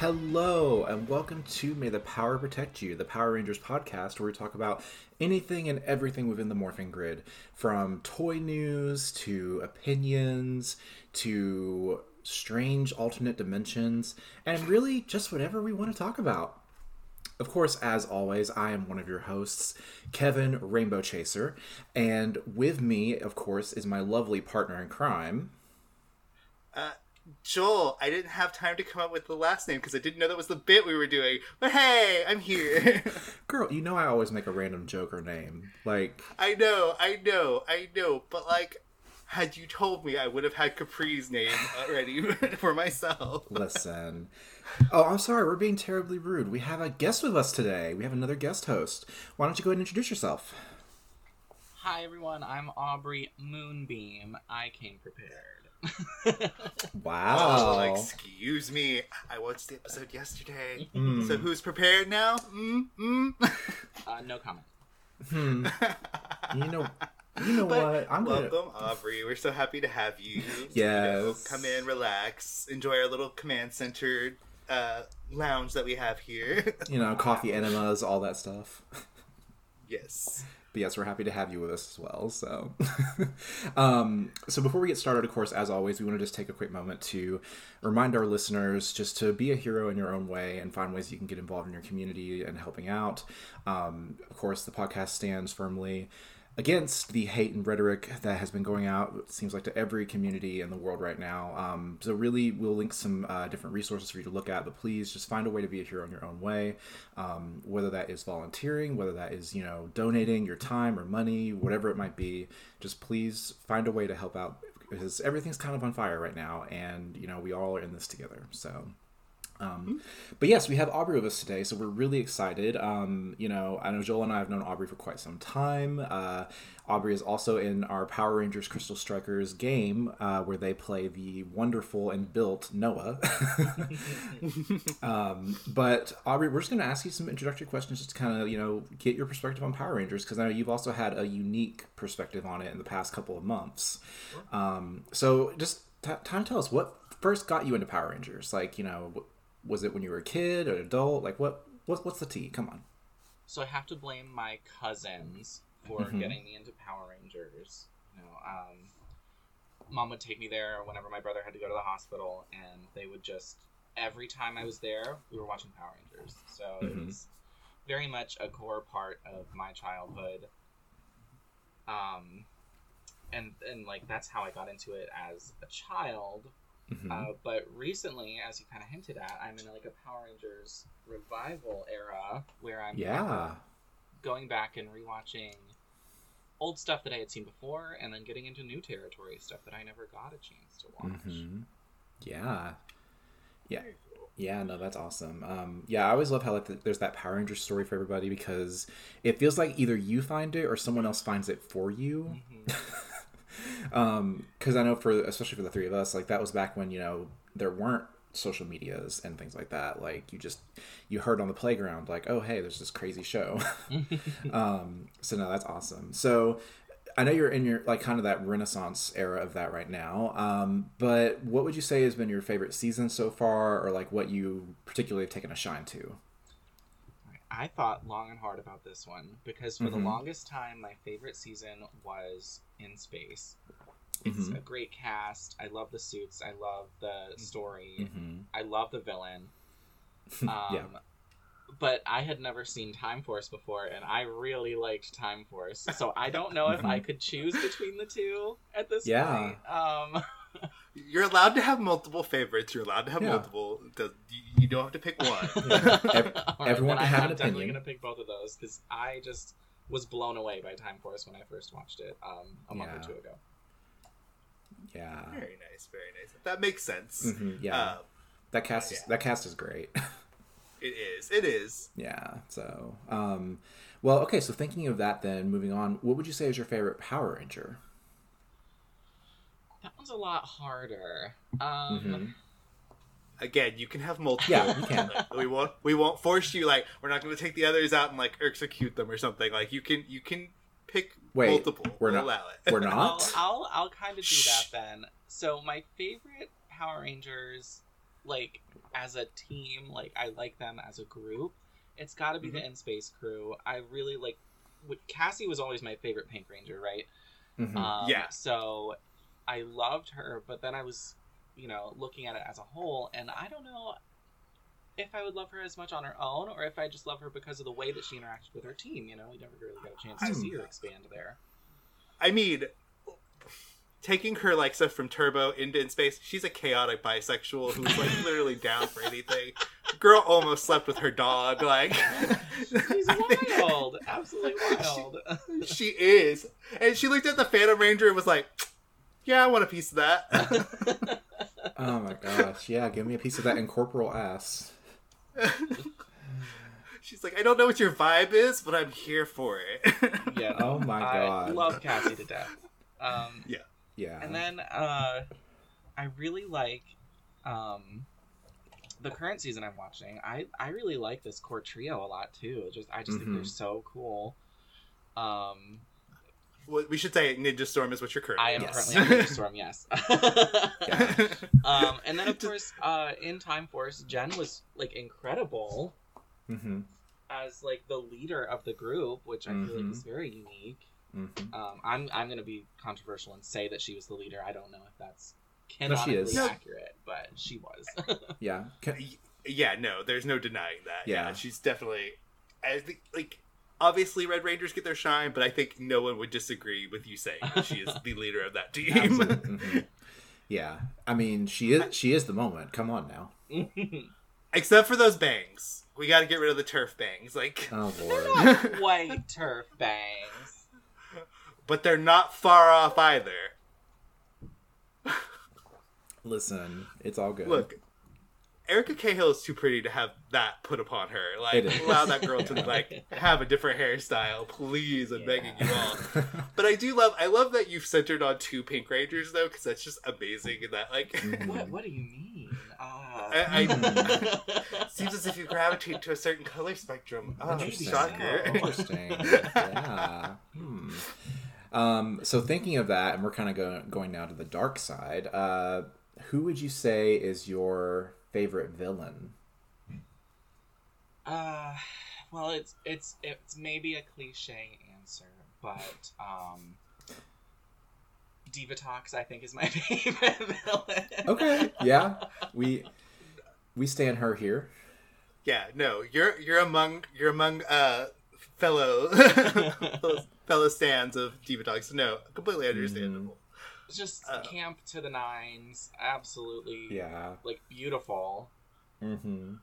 Hello, and welcome to May the Power Protect You, the Power Rangers podcast, where we talk about anything and everything within the morphing grid from toy news to opinions to strange alternate dimensions, and really just whatever we want to talk about. Of course, as always, I am one of your hosts, Kevin Rainbow Chaser, and with me, of course, is my lovely partner in crime. Joel, I didn't have time to come up with the last name because I didn't know that was the bit we were doing. But hey, I'm here. Girl, you know I always make a random Joker name. Like, I know, I know, I know. But like, had you told me, I would have had Capri's name already for myself. listen. Oh, I'm sorry, we're being terribly rude. We have a guest with us today. We have another guest host. Why don't you go ahead and introduce yourself? Hi everyone, I'm Aubrey Moonbeam. I came prepared. Wow. Oh, excuse me. I watched the episode yesterday. Mm. So who's prepared now? Mm, mm. uh, no comment. Hmm. You know, you know But what? I'm gonna. Welcome, Aubrey. We're so happy to have you. Yes. You know, come in, relax, enjoy our little command center uh, lounge that we have here. You know, coffee enemas, all that stuff. yes. But yes, we're happy to have you with us as well. So, um, so before we get started, of course, as always, we want to just take a quick moment to remind our listeners just to be a hero in your own way and find ways you can get involved in your community and helping out. Um, of course, the podcast stands firmly against the hate and rhetoric that has been going out it seems like to every community in the world right now. Um, so really we'll link some uh, different resources for you to look at but please just find a way to be a hero in your own way. Um, whether that is volunteering whether that is you know donating your time or money whatever it might be just please find a way to help out because everything's kind of on fire right now and you know we all are in this together so um, but yes, we have Aubrey with us today, so we're really excited. Um, you know, I know Joel and I have known Aubrey for quite some time. Uh, Aubrey is also in our Power Rangers Crystal Strikers game, uh, where they play the wonderful and built Noah. um, but Aubrey, we're just going to ask you some introductory questions, just to kind of you know get your perspective on Power Rangers, because I know you've also had a unique perspective on it in the past couple of months. Um, so just t- time to tell us what first got you into Power Rangers. Like you know. Was it when you were a kid or an adult? Like what? What's what's the tea? Come on. So I have to blame my cousins for Mhm. getting me into Power Rangers. You know, um, mom would take me there whenever my brother had to go to the hospital, and they would just every time I was there, we were watching Power Rangers. So Mhm. it was very much a core part of my childhood. Um, and and like that's how I got into it as a child. Mhm. Uh, but recently, as you kind of hinted at, I'm in like a Power Rangers revival era where I'm yeah. going back and rewatching old stuff that I had seen before, and then getting into new territory stuff that I never got a chance to watch. hmm Yeah. Yeah. Yeah, no, that's awesome. Um, yeah, I always love how like th- there's that Power Rangers story for everybody because it feels like either you find it or someone else finds it for you. Mhm. um because i know for especially for the three of us like that was back when you know there weren't social medias and things like that. Like you just you heard on the playground like oh hey there's this crazy show. Um so no that's awesome. So i know you're in your like kind of that renaissance era of that right now. Um but what would you say has been your favorite season so far or like what you particularly have taken a shine to I thought long and hard about this one because for Mhm. the longest time, my favorite season was In Space. It's Mhm. a great cast. I love the suits. I love the story. mm-hmm. I love the villain. Um, yeah But I had never seen Time Force before, and I really liked Time Force. So I don't know if I could choose between the two at this Yeah. point. Um, You're allowed to have multiple favorites. You're allowed to have Yeah. multiple. You you don't have to pick one. Ev- All everyone then can have I'm an definitely opinion. gonna pick both of those because I just was blown away by Time Force when I first watched it um, a month Yeah. or two ago. yeah very nice, very nice. That makes sense. Mhm, yeah Uh, that cast is, yeah. that cast is great it is. It is. Yeah. So, um, well, okay. So, thinking of that, then moving on, what would you say is your favorite Power Ranger? That one's a lot harder. Um, Mhm. Again, you can have multiple. Yeah, you can. We won't. We won't force you. Like we're not going to take the others out and like execute them or something. Like you can. You can pick Wait, multiple. we're we'll not- allow it. We're I'll, not. I'll, I'll kind of do that then. So my favorite Power Rangers like as a team, like I like them as a group. It's got to be the In Space crew. I really like. what- Cassie was always my favorite Pink Ranger, right? Mhm. Um, Yeah. So I loved her, but then I was, you know, looking at it as a whole, and I don't know if I would love her as much on her own, or if I just love her because of the way that she interacted with her team. You know, we never really got a chance to I'm- see her expand there. I mean, taking her like stuff from Turbo into In Space, she's a chaotic bisexual who's like literally down for anything. Girl almost slept with her dog. Like She's wild, absolutely wild. she is, and she looked at the Phantom Ranger and was like, "Yeah, I want a piece of that." Oh my gosh, yeah, give me a piece of that incorporeal ass. She's like, "I don't know what your vibe is, but I'm here for it." yeah. Oh my I God. love Cassie to death. Um, Yeah. Yeah. And then uh, I really like um, the current season I'm watching. I, I really like this core trio a lot too. Just I just think they're Mhm. so cool. Um, Well, we should say Ninja Storm is what you're currently. I am Yes. currently on Ninja Storm. Yes. Yeah. um, and then of course, uh, in Time Force, Jen was like incredible Mm-hmm. as like the leader of the group, which I feel like Mhm. is very unique. Mm-hmm. Um, I'm I'm gonna be controversial and say that she was the leader. I don't know if that's No, canonically she is. No. accurate, but she was. Yeah. Can- yeah, no, there's no denying that. Yeah, Yeah. she's definitely. I think like obviously Red Rangers get their shine, but I think no one would disagree with you saying she is the leader of that team. Absolutely. Mhm. Yeah. I mean, she is she is the moment. Come on now. Except for those bangs, we got to get rid of the turf bangs. Like, Oh They're lord. white turf bangs. but they're not far off either. Listen, it's all good. Look, Erin Cahill is too pretty to have that put upon her. Like, allow that girl to like have a different hairstyle, please. I'm Yeah. begging you all. But I do love, I love that you've centered on two Pink Rangers though, because that's just amazing. And that like, Mhm. What What do you mean? Ah. I, I seems as if you gravitate to a certain color spectrum. Oh, Interesting. shocker! so. Interesting. yeah. Hmm. Um, so thinking of that, and we're kind of go- going now to the dark side. Uh, who would you say is your favorite villain? Uh, well, it's it's it's maybe a cliche answer, but um, Divatox I think is my favorite villain. Okay. Yeah. We we stand her here. Yeah, no, you're you're among you're among uh fellow fellow, fellow stands of Divatox. No, completely understandable. It's just Uh, camp to the nines, absolutely, Yeah. like beautiful. Mm-hmm.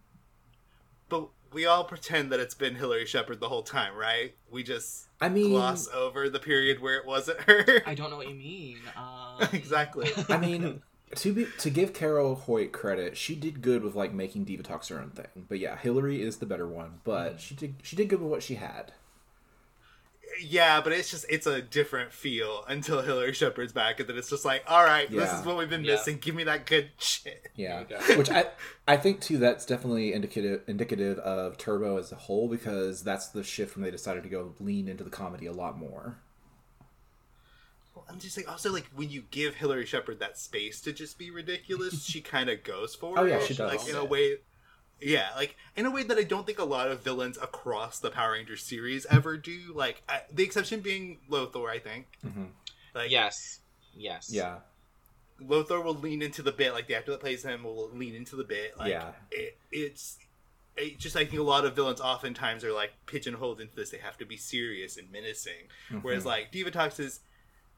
But we all pretend that it's been Hilary Shepard the whole time, right? We just I mean, gloss over the period where it wasn't her. I don't know what you mean. Um, exactly. I mean, to be to give Carol Hoyt credit, she did good with like making Divatox her own thing. But yeah, Hillary is the better one. But she did she did good with what she had. Yeah, but it's just it's a different feel until Hilary Shepard's back, and then it's just like, all right, this is what we've been Yeah. missing. Give me that good shit. Yeah, go. which I I think too that's definitely indicative indicative of Turbo as a whole because that's the shift when they decided to go lean into the comedy a lot more. Well, I'm just like also like when you give Hilary Shepard that space to just be ridiculous, she kind of goes for Oh, it. yeah, she does. Like in a way, yeah, like in a way that I don't think a lot of villains across the Power Rangers series ever do. Like I, the exception being Lothor, I think. Mhm. Like yes, yes, Yeah, Lothor will lean into the bit. Like the actor that plays him will lean into the bit. Like Yeah. it, it's. It just I think a lot of villains oftentimes are like pigeonholed into this. They have to be serious and menacing. Whereas Mhm. like Divatox is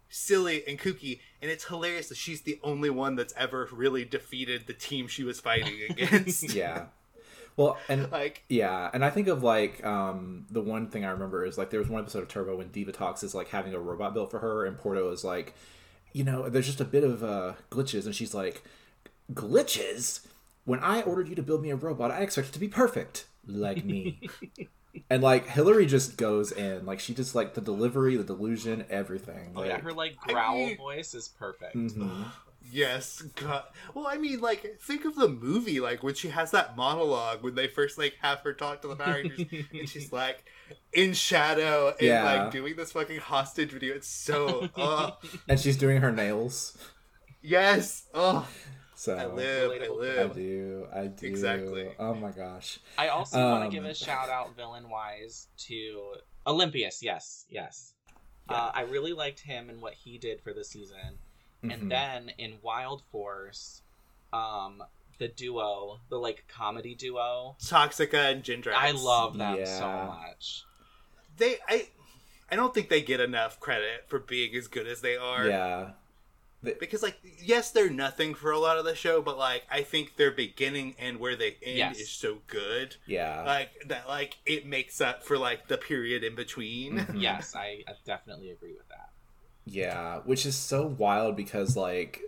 silly and kooky, and it's hilarious that she's the only one that's ever really defeated the team she was fighting against. yeah. Well, and like Yeah, and I think of like um, the one thing I remember is like there was one episode of Turbo when Divatox is like having a robot built for her, and Porto is like, you know, there's just a bit of uh, glitches, and she's like, glitches. When I ordered you to build me a robot, I expected to be perfect, like me. and like Hilary just goes in, like she just like the delivery, the delusion, everything. Oh Like, yeah, her like I growl mean- voice is perfect. mhm. Yes, God. Well, I mean, like think of the movie, like when she has that monologue when they first like have her talk to the Power Rangers, and she's like in shadow and Yeah. like doing this fucking hostage video. It's so. oh and she's doing her nails. yes. Oh. So I live, I Relatable. I live. do. I do. Exactly. Oh my gosh. I also want Um, to give a shout out villain wise to Olympius. Yes, yes. Uh, I really liked him and what he did for the season. Mhm. And then in Wild Force, um, the duo, the like comedy duo, Toxica and Jindrax. I love them so much. they. I, I don't think they get enough credit for being as good as they are. yeah. Because like, yes, they're nothing for a lot of the show, but like, I think their beginning and where they end Yes. is so good. Yeah. Like that, like it makes up for like the period in between. Mhm. Yes, I, I definitely agree with that. Yeah, which is so wild because like,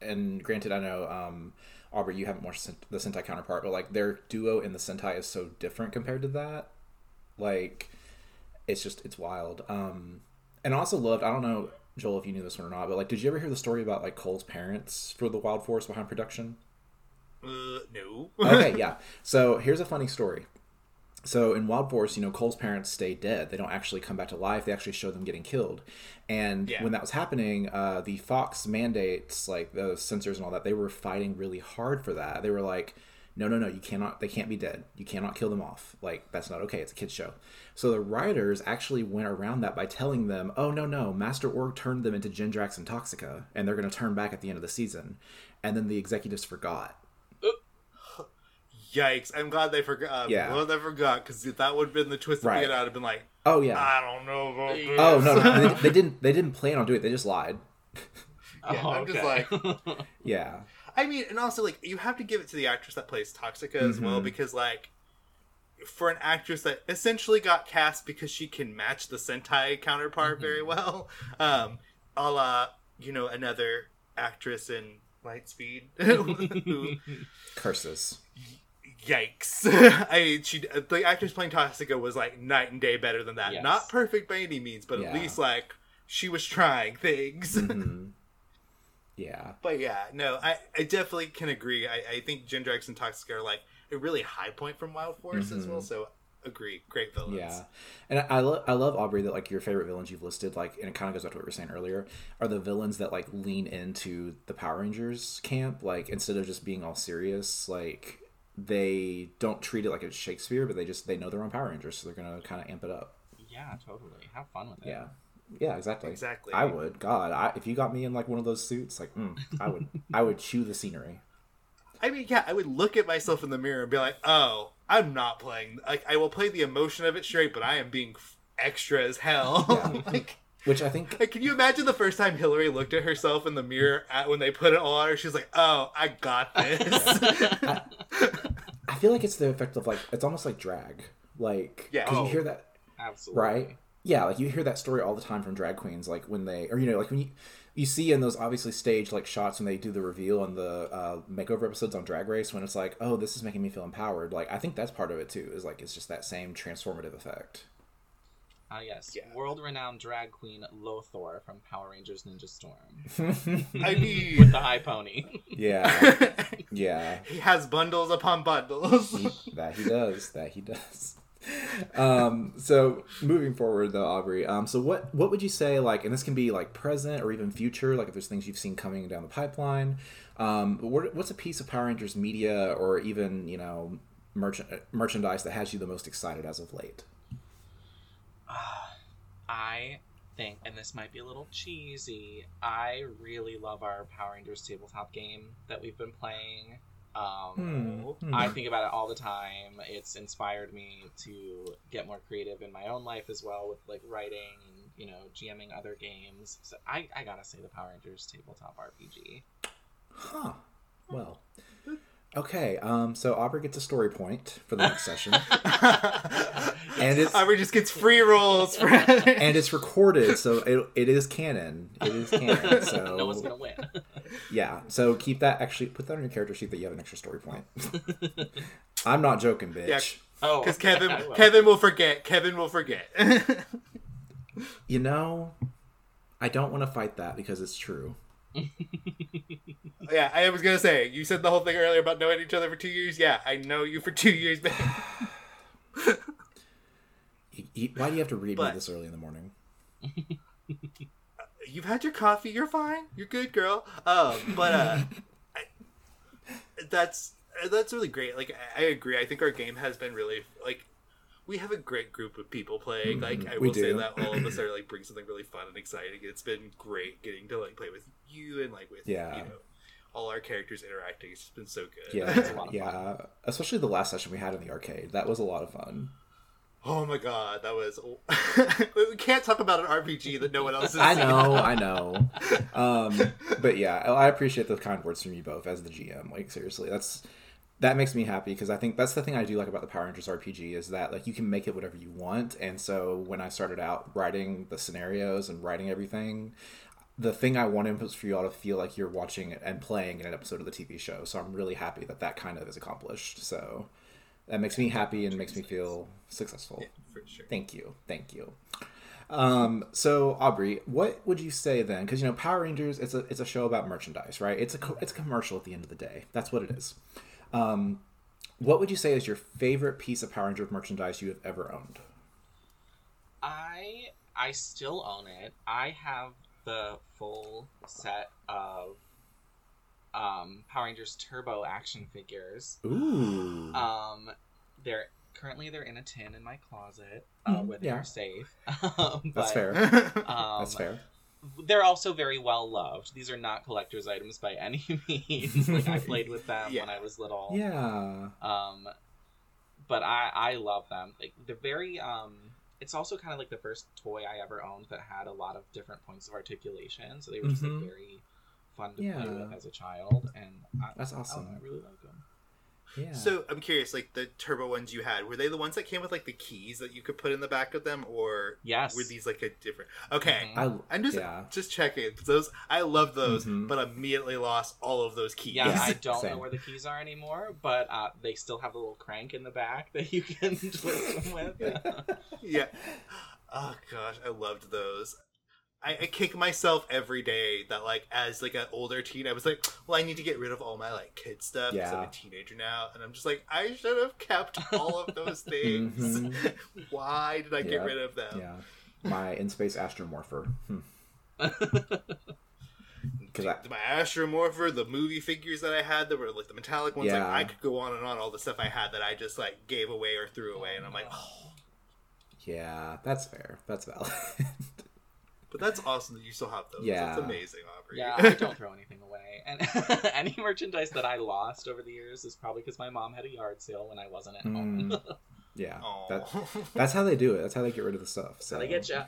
and granted, I know um, Aubrey, you haven't watched the Sentai counterpart, but like their duo in the Sentai is so different compared to that. Like, it's just it's wild. Um, and I also loved. I don't know, Joel, if you knew this one or not, but like, did you ever hear the story about like Cole's parents for the Wild Force behind production? Uh, no. okay, yeah. So here's a funny story. So in Wild Force, you know, Cole's parents stay dead. They don't actually come back to life. They actually show them getting killed. And Yeah. when that was happening, uh, the Fox mandates, like the censors and all that, they were fighting really hard for that. They were like, no, no, no, you cannot, they can't be dead. You cannot kill them off. Like, that's not okay. It's a kid's show. So the writers actually went around that by telling them, oh, no, no, Master Org turned them into Jindrax and Toxica, and they're going to turn back at the end of the season. And then the executives forgot. Yikes! I'm glad they forgot. I'm Yeah. glad they forgot because if that would have been the twist Right. of it, I'd have been like, Oh, yeah. I don't know about this. Oh no, no they, they didn't. They didn't plan on doing it. They just lied. Yeah, I'm just like- Yeah, I mean, and also like you have to give it to the actress that plays Toxica as well Mhm. because like for an actress that essentially got cast because she can match the Sentai counterpart Mm-hmm. very well, um, a la you know another actress in Lightspeed. who, curses. Yikes! I mean, she the actress playing Toxica was like night and day better than that. Yes. Not perfect by any means, but Yeah. at least like she was trying things. Mhm. Yeah, But yeah, no, I, I definitely can agree. I, I think Jindrax and Toxic are like a really high point from Wild Force as well. So agree, great villains. Mm-hmm. yeah. And I, I love, I love Aubrey that like your favorite villains you've listed, like, and it kind of goes back to what we were saying earlier, are the villains that like lean into the Power Rangers camp, like instead of just being all serious, like they don't treat it like it's Shakespeare, but they just they know they're on Power Rangers, so they're gonna kind of amp it up. yeah, totally. Have fun with it. Yeah. Yeah, exactly. Exactly. I would. God, I, if you got me in like one of those suits, like, mm, I would, I would chew the scenery. I mean, yeah, I would look at myself in the mirror and be like, "Oh, I'm not playing. Like, I will play the emotion of it straight, but I am being f- extra as hell." Yeah. like, Which I think like, can you imagine the first time Hilary looked at herself in the mirror at, when they put it all on her? She's like, "Oh, I got this." I feel like it's the effect of like it's almost like drag, like Yeah. 'cause Oh. you hear that Absolutely. right, yeah, like you hear that story all the time from drag queens, like when they or you know like when you you see in those obviously staged like shots when they do the reveal on the uh, makeover episodes on Drag Race when it's like oh this is making me feel empowered, like I think that's part of it too is like it's just that same transformative effect. Ah, yes. Yeah. World-renowned drag queen Lothor from Power Rangers Ninja Storm I with the high pony. yeah, yeah. he has bundles upon bundles. He- that he does. That he does. Um, so moving forward though, Aubrey. Um, so what what would you say like, and this can be like present or even future, like if there's things you've seen coming down the pipeline. Um, what, what's a piece of Power Rangers media or even you know merchant merchandise that has you the most excited as of late? I think, and this might be a little cheesy, I really love our Power Rangers tabletop game that we've been playing. Um, Hmm. I think about it all the time. It's inspired me to get more creative in my own life as well with like writing and you know GMing other games. So I, I gotta say the Power Rangers tabletop RPG. Huh. Well. Okay. Um. So Aubrey gets a story point for the next session, and it's Aubrey just gets free rolls. For... and it's recorded, so it, it is canon. It is canon. So no one's gonna win. Yeah, so keep that. Actually, put that on your character sheet that you have an extra story point. I'm not joking, bitch. Yeah. oh, Because Kevin, will. Kevin will forget. Kevin will forget. You know, I don't want to fight that because it's true. yeah, I was gonna say. You said the whole thing earlier about knowing each other for two years. Yeah, I know you for two years, man. Why do you have to read me this early in the morning? You've had your coffee. You're fine. You're good, girl. Um, but uh, I, that's that's really great. Like I agree. I think our game has been really like we have a great group of people playing. Like Mhm, I we will say that all of us are like bring something really fun and exciting. It's been great getting to like play with you and like with Yeah. you know all our characters interacting. It's just been so good. Yeah, yeah. Especially the last session we had in the arcade. That was a lot of fun. oh my god, that was. we can't talk about an RPG that no one else has I know, I know. Um, but yeah, I appreciate the kind words from you both as the GM. Like seriously, that's that makes me happy because I think that's the thing I do like about the Power Rangers RPG is that like you can make it whatever you want. And so when I started out writing the scenarios and writing everything, the thing I wanted was for you all to feel like you're watching it and playing in an episode of the TV show. So I'm really happy that that kind of is accomplished. So that makes me happy and makes me feel successful. For sure. Thank you. Thank you. Um, so Aubrey, what would you say then? Because you know, Power Rangers, it's a it's a show about merchandise, right? It's a co- it's a commercial at the end of the day. That's what it is. Um, what would you say is your favorite piece of Power Rangers merchandise you have ever owned? I I still own it. I have the full set of um, Power Rangers Turbo action figures. Ooh, Um, they're currently they're in a tin in my closet uh, Mhm, where they yeah. are safe. Um, that's fair. Um, That's fair. They're also very well loved. These are not collector's items by any means. like I played with them Yeah. when I was little. Yeah. Um, but I I love them. Like they're very um. It's also kind of like the first toy I ever owned that had a lot of different points of articulation. So they were just Mhm. like very fun to play with as a child, and I, That's I, awesome. know, I really like them. Yeah. So I'm curious, like the turbo ones you had, were they the ones that came with like the keys that you could put in the back of them, or Yes. were these like a different? Okay, Mhm. I I'm just yeah. just checking 'cause those. I love those, Mhm. but immediately lost all of those keys. Yeah, I don't Same. know where the keys are anymore, but uh, they still have a little crank in the back that you can twist them with. yeah. Oh gosh, I loved those. I, I kick myself every day that like as like an older teen, I was like, well, I need to get rid of all my like kid stuff because I'm a teenager now, and I'm just like, I should have kept all of those things. Mhm. Why did I get rid of them? yeah. My in space astromorpher. Hmm. Because I, my Astromorpher, the movie figures that I had that were like the metallic ones, like Yeah. I could go on and on. All the stuff I had that I just like gave away or threw away, and I'm like, oh. yeah, that's fair. That's valid. But that's awesome that you still have those. Yeah. that's amazing, Aubrey. yeah, I don't throw anything away. And any merchandise that I lost over the years is probably because my mom had a yard sale when I wasn't at home. Mm. yeah. Aw. That, that's how they do it. That's how they get rid of the stuff. So So they get you.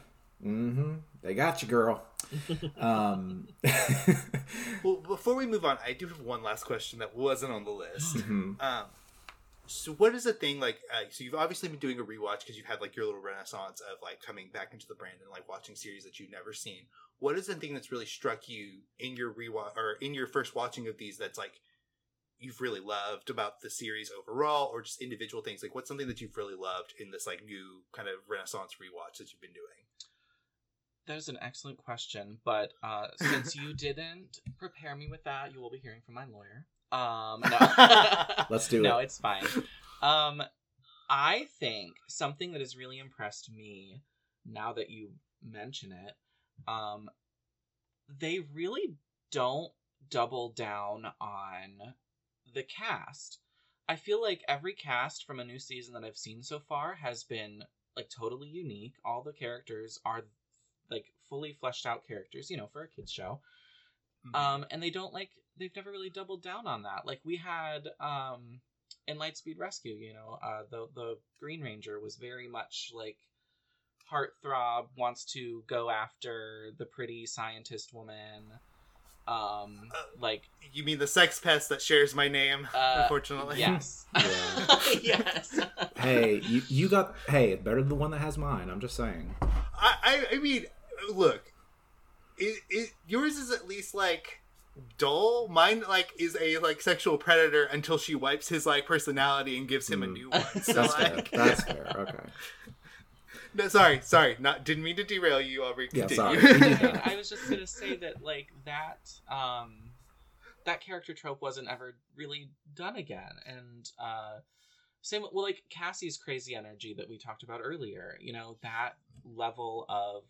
Mm-hmm. They got you, girl. um, well, before we move on, I do have one last question that wasn't on the list. mhm. Um, so what is the thing like? Uh, so you've obviously been doing a rewatch because you've had like your little renaissance of like coming back into the brand and like watching series that you've never seen. What is the thing that's really struck you in your rewatch or in your first watching of these that's like you've really loved about the series overall, or just individual things? Like what's something that you've really loved in this like new kind of renaissance rewatch that you've been doing? That is an excellent question, but uh, since you didn't prepare me with that, you will be hearing from my lawyer. Um, no. Let's do no, it. No, it's fine. Um, I think something that has really impressed me now that you mention it, um, they really don't double down on the cast. I feel like every cast from a new season that I've seen so far has been like totally unique. All the characters are like fully fleshed out characters, you know, for a kids show. Um, and they don't like they've never really doubled down on that. Like we had um in Lightspeed Rescue, you know, uh the the Green Ranger was very much like heartthrob wants to go after the pretty scientist woman. Um Uh, like you mean the sex pest that shares my name? uh unfortunately, Yes. Yeah. yes. hey, you, you got hey, better than the one that has mine. I'm just saying. I, I, I mean, look, it, it, yours is at least like dull. Mine like is a like sexual predator until she wipes his like personality and gives him a Mm. new one. So That's fair. That's fair. Okay. no, sorry, sorry, not didn't mean to derail you. Aubrey, Yeah, continue. sorry. I. I was just gonna say that like that um that character trope wasn't ever really done again and uh same well like cassie's crazy energy that we talked about earlier you know that level of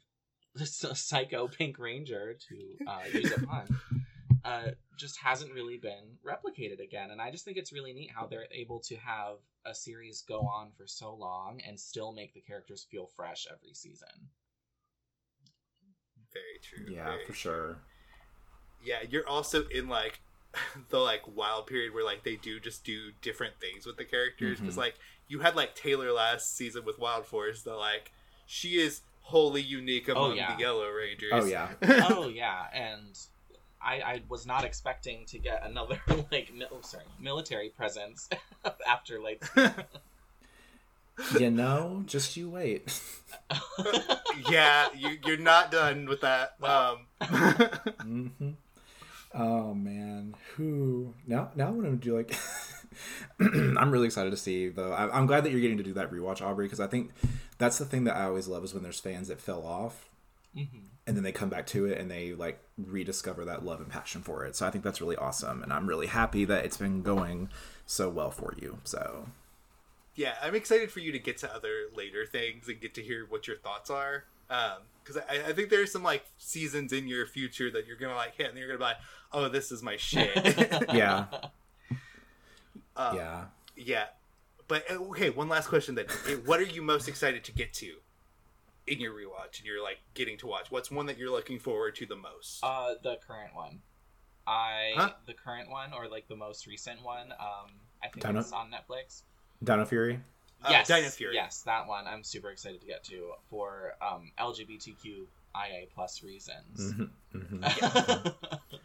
this psycho pink ranger to uh use a pun uh just hasn't really been replicated again. And I just think it's really neat how they're able to have a series go on for so long and still make the characters feel fresh every season. Very true. Yeah, very for true. sure. Yeah, you're also in like the like wild period where like they do just do different things with the characters because Mhm. like you had like Taylor last season with Wild Force, the like she is wholly unique among yeah. the Yellow Rangers. Oh yeah. oh yeah, and I, I was not expecting to get another like mil- oh, sorry military presence after like you know, just you wait. yeah, you you're not done with that. Well. Um, hmm Oh man, who now? Now I want to do like. I'm really excited to see though. I- I'm glad that you're getting to do that rewatch, Aubrey, because I think that's the thing that I always love is when there's fans that fell off Mhm. and then they come back to it and they like rediscover that love and passion for it. So I think that's really awesome, and I'm really happy that it's been going so well for you. So yeah, I'm excited for you to get to other later things and get to hear what your thoughts are. Because I, I think there's some like seasons in your future that you're gonna like hit, and you're gonna be like, "Oh, this is my shit." yeah, Um, yeah. Yeah, but uh, okay. One last question then: What are you most excited to get to in your rewatch? And you're like getting to watch. What's one that you're looking forward to the most? uh the current one. I Huh? the current one or like the most recent one. Um, I think Dino- it's on Netflix. Dino Fury. Uh, yes, Dino Fury. Yes, that one. I'm super excited to get to for um, LGBTQIA plus reasons. hmm hmm Mm-hmm.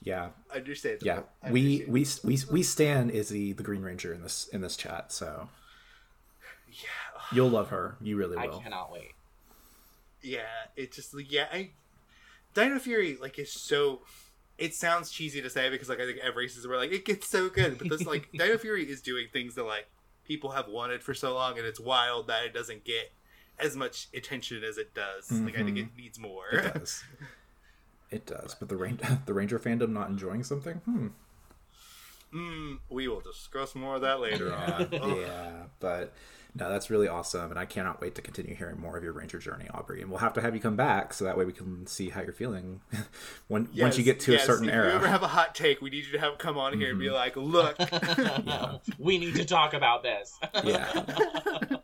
Yeah, Understand? yeah. We we we we stand is the the Green Ranger in this in this chat. So Yeah, you'll love her. You really will. I will. cannot wait. Yeah. It just yeah. I Dino Fury like is so. It sounds cheesy to say because like I think every season we're like it gets so good, but this like Dino Fury is doing things that like people have wanted for so long, and it's wild that it doesn't get as much attention as it does. Like I think it needs more. It does. It does. But the rain the Ranger fandom not enjoying something? Hmm. Mm, we will discuss more of that later on. yeah. But no, that's really awesome, and I cannot wait to continue hearing more of your Ranger journey, Aubrey. And we'll have to have you come back so that way we can see how you're feeling when once you get to yes, a certain if era. you ever have a hot take, we need you to have come on here and be mm-hmm. like, "Look, Yeah. we need to talk about this. yeah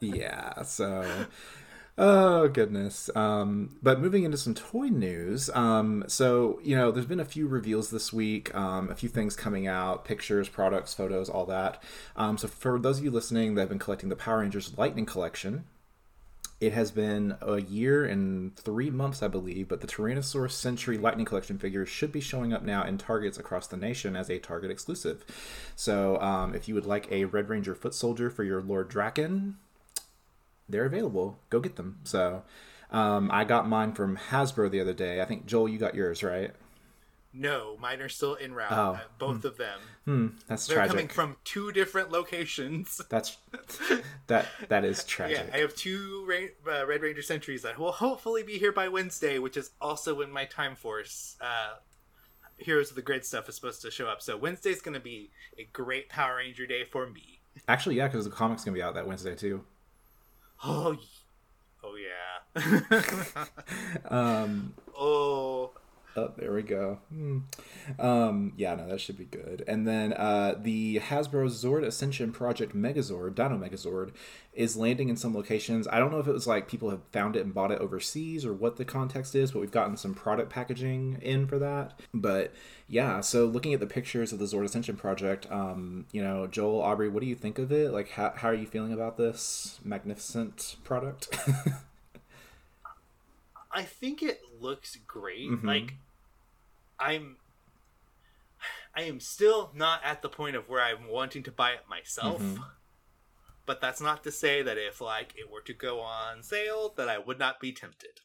yeah so oh goodness um but moving into some toy news um so you know there's been a few reveals this week um a few things coming out pictures products photos all that um so for those of you listening that have been collecting the power rangers lightning collection it has been a year and three months, I believe, but the Tyrannosaurus Sentry Lightning Collection figures should be showing up now in Targets across the nation as a Target exclusive. So, um, if you would like a Red Ranger foot soldier for your Lord Drakkon, they're available. Go get them. So, um, I got mine from Hasbro the other day. I think Joel, you got yours, right? no, mine are still in route. Oh. uh, both of them. Hmm, that's They're tragic. coming from two different locations. That's that that is tragic. Yeah, I have two Ra- uh, Red Ranger Sentries that will hopefully be here by Wednesday, which is also when my Time Force uh, Heroes of the Grid stuff is supposed to show up. So Wednesday's going to be a great Power Ranger day for me. Actually, yeah, because the comic's gonna be out that Wednesday too. Oh, oh yeah. Um, oh, Oh, there we go. Hmm. Um, yeah, no, that should be good. And then uh, the Hasbro Zord Ascension Project Megazord, Dino Megazord, is landing in some locations. I don't know if it was like people have found it and bought it overseas or what the context is, but we've gotten some product packaging in for that. But yeah, so looking at the pictures of the Zord Ascension Project, um, you know, Joel, Aubrey, what do you think of it? Like, how, how are you feeling about this magnificent product? I think it looks great. Mhm. Like I'm I am still not at the point of where I'm wanting to buy it myself. Mhm. But that's not to say that if like it were to go on sale that I would not be tempted.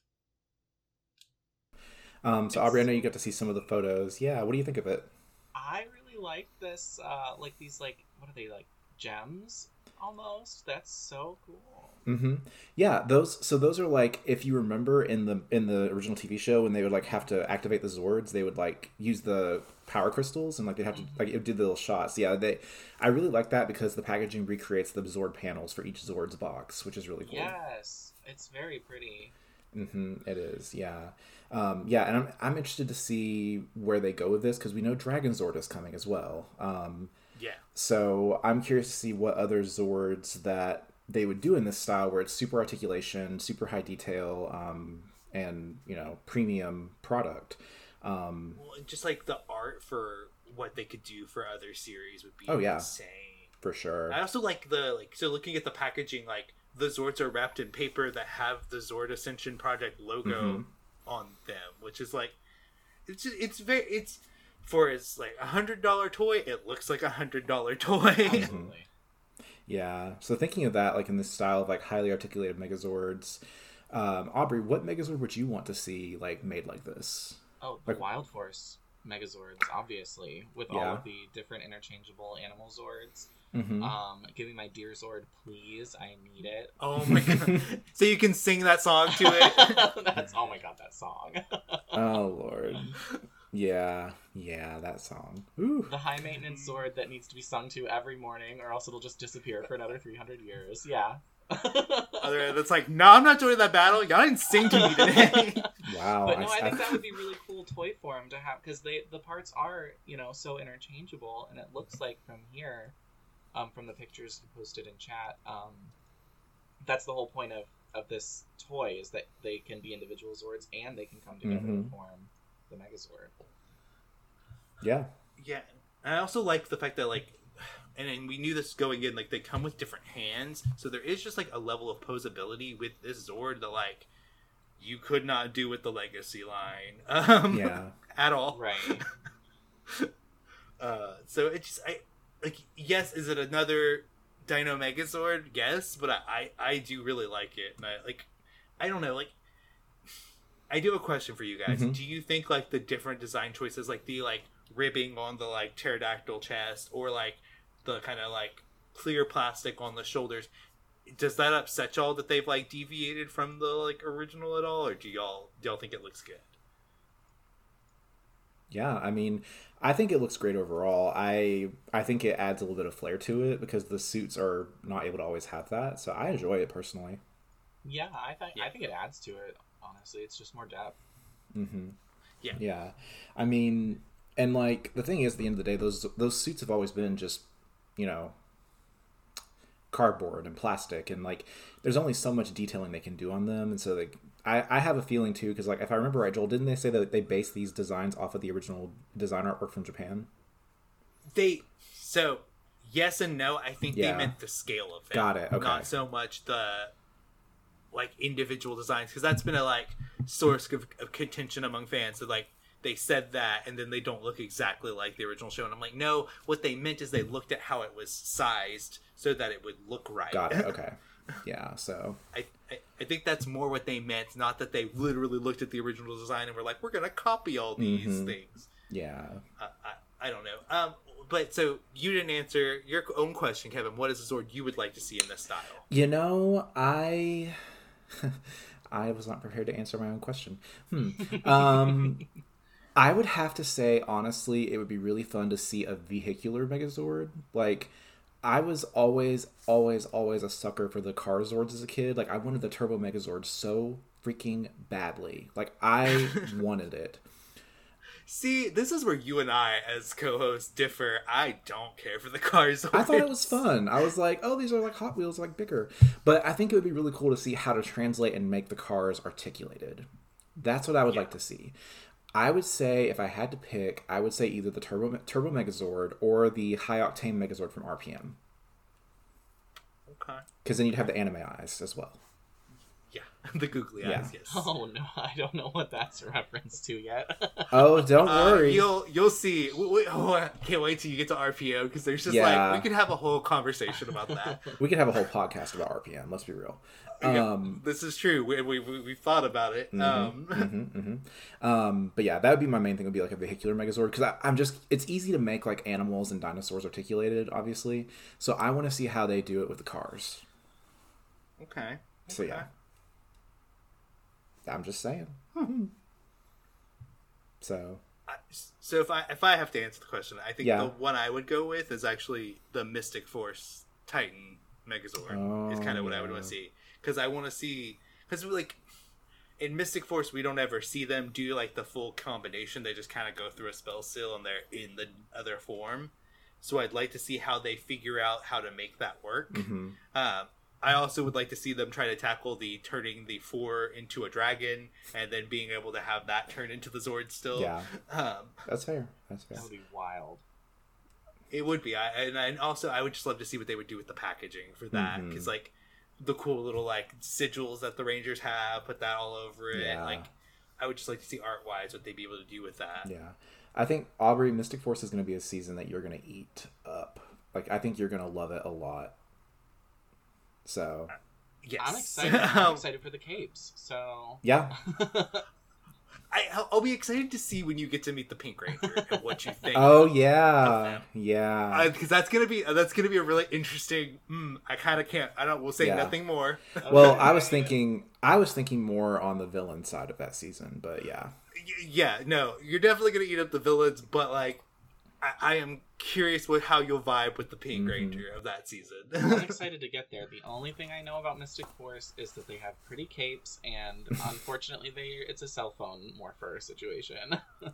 um, so, Aubrey, I know you got to see some of the photos. Yeah, what do you think of it? I really like this. Uh, like these, like what are they like gems? Almost. That's so cool. Hmm Yeah, those. So those are like, if you remember in the in the original TV show, when they would like have to activate the Zords, they would like use the power crystals and like they have to like it did the little shots. Yeah, they. I really like that because the packaging recreates the Zord panels for each Zord's box, which is really cool. Yes, it's very pretty. Mm hmm it is, yeah. Um, yeah, and I'm, I'm interested to see where they go with this because we know Dragon Zord is coming as well. Um, Yeah. so I'm curious to see what other Zords that they would do in this style where it's super articulation, super high detail, um, and, you know, premium product. Um, Well, just like the art for what they could do for other series would be Oh, yeah. insane. for sure. I also like the like so looking at the packaging, like the Zords are wrapped in paper that have the Zord Ascension Project logo Mhm. on them, which is like it's just, it's very it's for its like a hundred dollar toy. It looks like a hundred dollar toy. Absolutely. Yeah. So thinking of that, like in this style of like highly articulated Megazords, um, Aubrey, what Megazord would you want to see like made like this? Oh, the Like- Wild Force Megazords, obviously, with all of the different interchangeable animal Zords. Mm-hmm. Um, give me my Deer Zord, please. I need it. oh my god! so you can sing that song to it. That's oh my god, that song. oh lord. Yeah. Yeah. That song. Ooh. the high maintenance Zord that needs to be sung to every morning, or else it'll just disappear for another three hundred years. Yeah. Other that's like, no, I'm not doing that battle. Y'all didn't sing to me today. Wow. but no, I, I- think that would be really cool toy form to have because they the parts are you know so interchangeable, and it looks like from here, um, from the pictures you posted in chat, um, that's the whole point of of this toy is that they can be individual Zords and they can come together Mhm. to form the Megazord. yeah. Yeah, and I also like the fact that like, and then we knew this going in. Like they come with different hands, so there is just like a level of posability with this Zord that like you could not do with the Legacy line, um, Yeah. at all. Right. Uh, so it just I like yes, is it another Dino Megazord? Yes, but I, I I do really like it, and I like I don't know like. I do have a question for you guys. Mhm. Do you think like the different design choices, like the like ribbing on the like pterodactyl chest, or like the kind of like clear plastic on the shoulders, does that upset y'all that they've like deviated from the like original at all, or do y'all do y'all think it looks good? Yeah, I mean, I think it looks great overall. I I think it adds a little bit of flair to it because the suits are not able to always have that. So I enjoy it personally. yeah, I think Yeah. I think it adds to it. Honestly, it's just more depth. Mm-hmm. Yeah. Yeah. I mean, and like the thing is, at the end of the day, those those suits have always been just, you know, cardboard and plastic, and like there's only so much detailing they can do on them, and so like I I have a feeling too, because like if I remember right, Joel, didn't they say that they base these designs off of the original design artwork from Japan? they so yes and no i think Yeah. they meant the scale of it Got it, okay. not so much the like individual designs because that's been a like source of, of contention among fans that like they said that and then they don't look exactly like the original show and i'm like no what they meant is they looked at how it was sized so that it would look right Got it. Okay. Yeah. So I, I, I think that's more what they meant not that they literally looked at the original design and were like we're gonna copy all these Mhm. things yeah. I, I, I don't know. Um, but so you didn't answer your own question, Kevin. What is the Zord you would like to see in this style? You know, I I was not prepared to answer my own question. Hmm. Um, I would have to say honestly, it would be really fun to see a vehicular Megazord. Like, I was always, always, always a sucker for the car Zords as a kid. Like, I wanted the Turbo Megazord so freaking badly. Like, I wanted it. See, this is where you and I, as co-hosts, differ. I don't care for the cars. I thought it was fun. I was like, oh, these are like Hot Wheels, like bigger. But I think it would be really cool to see how to translate and make the cars articulated. That's what I would like to see. I would say if I had to pick, I would say either the Turbo Turbo Megazord or the High Octane Megazord from RPM, Okay. because then you'd have the anime eyes as well. Yeah, the googly Yeah. eyes. Yes. Oh no, I don't know what that's a reference to yet. Oh, don't Uh, worry. you'll you'll see. W- w- oh, I can't wait till you get to RPM because there's just Yeah. like we could have a whole conversation about that. We could have a whole podcast about RPM. Let's be real. Yeah, Um, this is true. We we we we've thought about it. Um, hmm hmm Um, but yeah, that would be my main thing. Would be like a vehicular Megazord because I'm just it's easy to make like animals and dinosaurs articulated, obviously. So I want to see how they do it with the cars. okay. So Okay. yeah, I'm just saying. So So if I if I have to answer the question, I think Yeah. the one I would go with is actually the Mystic Force Titan Megazord. is kind of what I would Oh, want to see because I want to see because like in Mystic Force, we don't ever see them do like the full combination. They just kind of go through a spell seal and they're in the other form. So I'd like to see how they figure out how to make that work. Mhm. Um, I also would like to see them try to tackle the turning the four into a dragon and then being able to have that turn into the Zord still. Yeah, Um, that's fair. That's fair. That would be wild. it would be. I, and, and also, I would just love to see what they would do with the packaging for that. Because, like, the cool little, like, sigils that the Rangers have, put that all over it. Yeah. Like, I would just like to see art wise what they'd be able to do with that. Yeah, I think Aubrey Mystic Force is going to be a season that you're going to eat up. Like, I think you're going to love it a lot. So, Yes. I'm excited. I'm excited for the capes. So yeah, I, I'll- I'll be excited to see when you get to meet the Pink Ranger and what you think. Oh yeah, yeah. because that's gonna be that's gonna be a really interesting. Mm, I kind of can't. I don't. We'll say Yeah. nothing more. well, I was thinking, I was thinking more on the villain side of that season, but yeah, Y- yeah, no, you're definitely gonna eat up the villains, but like, I, I am curious with how you'll vibe with the Pink Mhm. Ranger of that season. I'm excited to get there. The only thing I know about Mystic Force is that they have pretty capes, and unfortunately, they it's a cell phone morpher situation.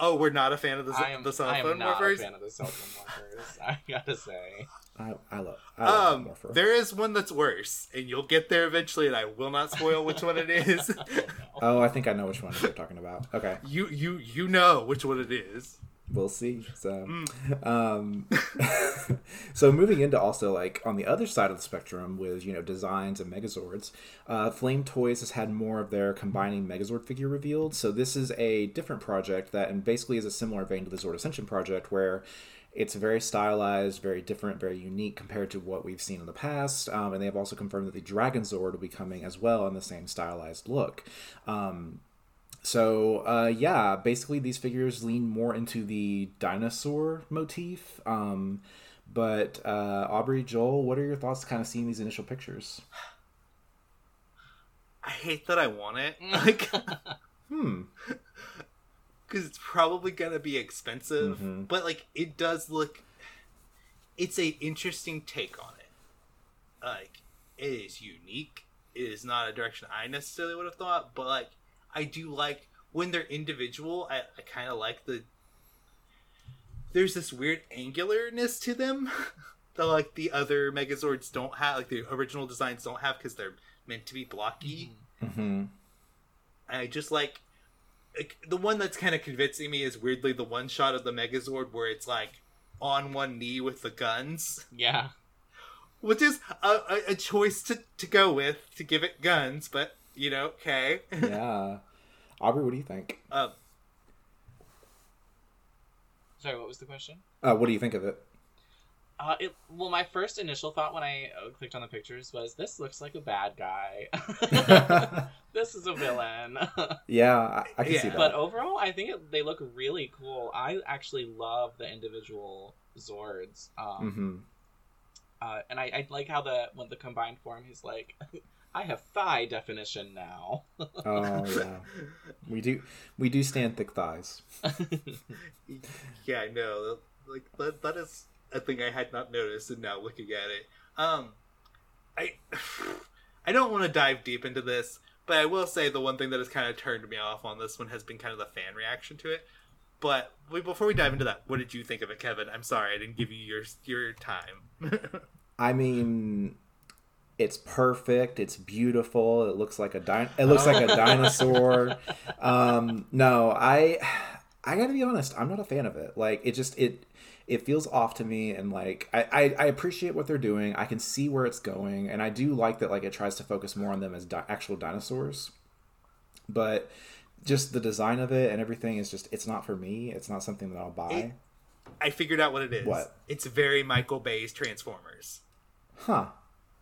oh, we're not a fan of the, I am, the cell I am phone not morphers. a fan of the cell phone morphers. I gotta say. I, I love. I love Um, Morpher. there is one that's worse, and you'll get there eventually, and I will not spoil which one it is. Oh, no. Oh, I think I know which one you're talking about. Okay, you you you know which one it is. We'll see. So, Mm. um, so moving into also like on the other side of the spectrum with you know designs and Megazords, uh, Flame Toys has had more of their combining Megazord figure revealed. So this is a different project that, and basically is a similar vein to the Zord Ascension project, where it's very stylized, very different, very unique compared to what we've seen in the past. Um, and they have also confirmed that the Dragon Zord will be coming as well in the same stylized look. Um, so uh, yeah, basically these figures lean more into the dinosaur motif. Um, but uh, Aubrey, Joel, what are your thoughts? Kind of seeing these initial pictures. I hate that I want it, like, Hmm. because it's probably gonna be expensive. Mhm. But like, it does look. It's a interesting take on it. Like, it is unique. It is not a direction I necessarily would have thought, but like, I do like when they're individual. I, I kind of like the. There's this weird angularness to them that like the other Megazords don't have, like the original designs don't have, because they're meant to be blocky. hmm I just like, like the one that's kind of convincing me is weirdly the one shot of the Megazord where it's like on one knee with the guns, Yeah. which is a, a, a choice to, to go with to give it guns, but you know, okay. Yeah. Aubrey, what do you think? um, Sorry, what was the question? Uh, what do you think of it? Uh, it, well, my first initial thought when I uh, clicked on the pictures was, "This looks like a bad guy. this is a villain." yeah, I, I can Yeah. see that. but overall, I think it, they look really cool. I actually love the individual Zords, um, hmm uh, and I, I like how the when the combined form, he's like, "I have thigh definition now." Oh yeah, we do. We do stand thick thighs. yeah, I know. Like that, that is a thing I had not noticed, and now looking at it, um, I, I don't want to dive deep into this, but I will say the one thing that has kind of turned me off on this one has been kind of the fan reaction to it. But wait, before we dive into that, what did you think of it, Kevin? I'm sorry I didn't give you your your time. I mean, it's perfect. It's beautiful. It looks like a di- It looks like a dinosaur. Um, no, I, I gotta be honest. I'm not a fan of it. Like it just it, it feels off to me. And like I, I, I appreciate what they're doing. I can see where it's going, and I do like that. Like it tries to focus more on them as di- actual dinosaurs, but just the design of it and everything is just it's not for me. It's not something that I'll buy. It- I figured out what it is. What? It's very Michael Bay's Transformers. huh.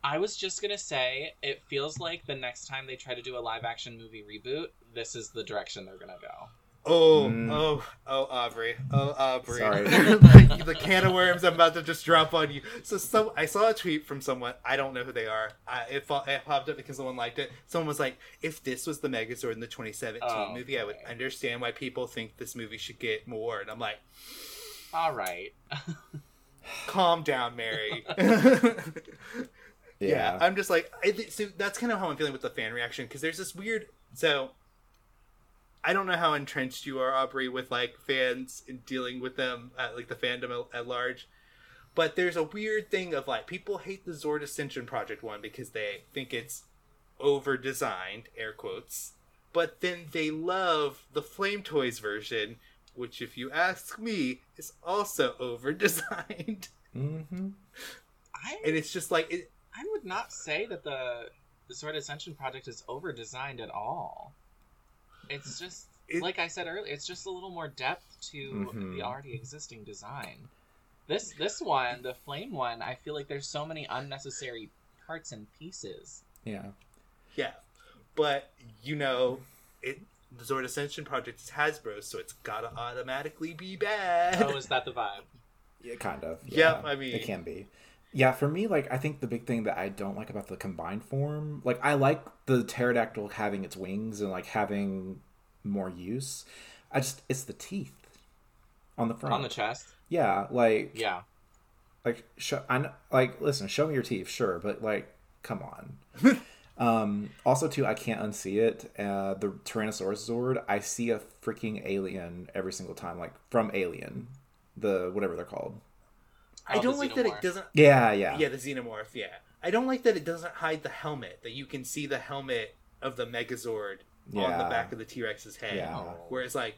I was just gonna say, it feels like the next time they try to do a live action movie reboot, this is the direction they're gonna go. Oh, Mm. oh, oh, Aubrey, oh, Aubrey. Sorry. the, the can of worms I'm about to just drop on you. So, some I saw a tweet from someone. I don't know who they are. I, it, fo- it popped up because someone liked it. Someone was like, "If this was the Megazord in the 2017 Oh, movie, I would understand why people think this movie should get more." And I'm like, All right. "Calm down, Mary." yeah. Yeah. I'm just like, I th- so that's kind of how I'm feeling with the fan reaction because there's this weird. So, I don't know how entrenched you are, Aubrey, with like fans and dealing with them, at, like the fandom at, at large. But there's a weird thing of like people hate the Zord Ascension Project one because they think it's over designed, air quotes. But then they love the Flame Toys version, which, if you ask me, is also over designed. Mm-hmm. I And it's just like it, I would not say that the the Zord Ascension project is over designed at all. It's just It- like I said earlier, it's just a little more depth to Mhm. the already existing design. This this one, the flame one, I feel like there's so many unnecessary parts and pieces. Yeah. Yeah, but you know, it the Zord Ascension project is Hasbro, so it's gotta automatically be bad. Oh, is that the vibe? Yeah, kind of. Yeah, I mean- it can be. Yeah, for me, like I think the big thing that I don't like about the combined form, like I like the pterodactyl having its wings and like having more use. I just it's the teeth on the front. On the chest? yeah, like Yeah. like show I like listen, show me your teeth, sure, but like come on. um also too I can't unsee it. Uh the Tyrannosaurus Zord, I see a freaking alien every single time like from Alien, the whatever they're called. I don't the like that it doesn't. Yeah, yeah. Yeah, the xenomorph. Yeah, I don't like that it doesn't hide the helmet. That you can see the helmet of the Megazord yeah. on the back of the T Rex's head. Yeah. Whereas like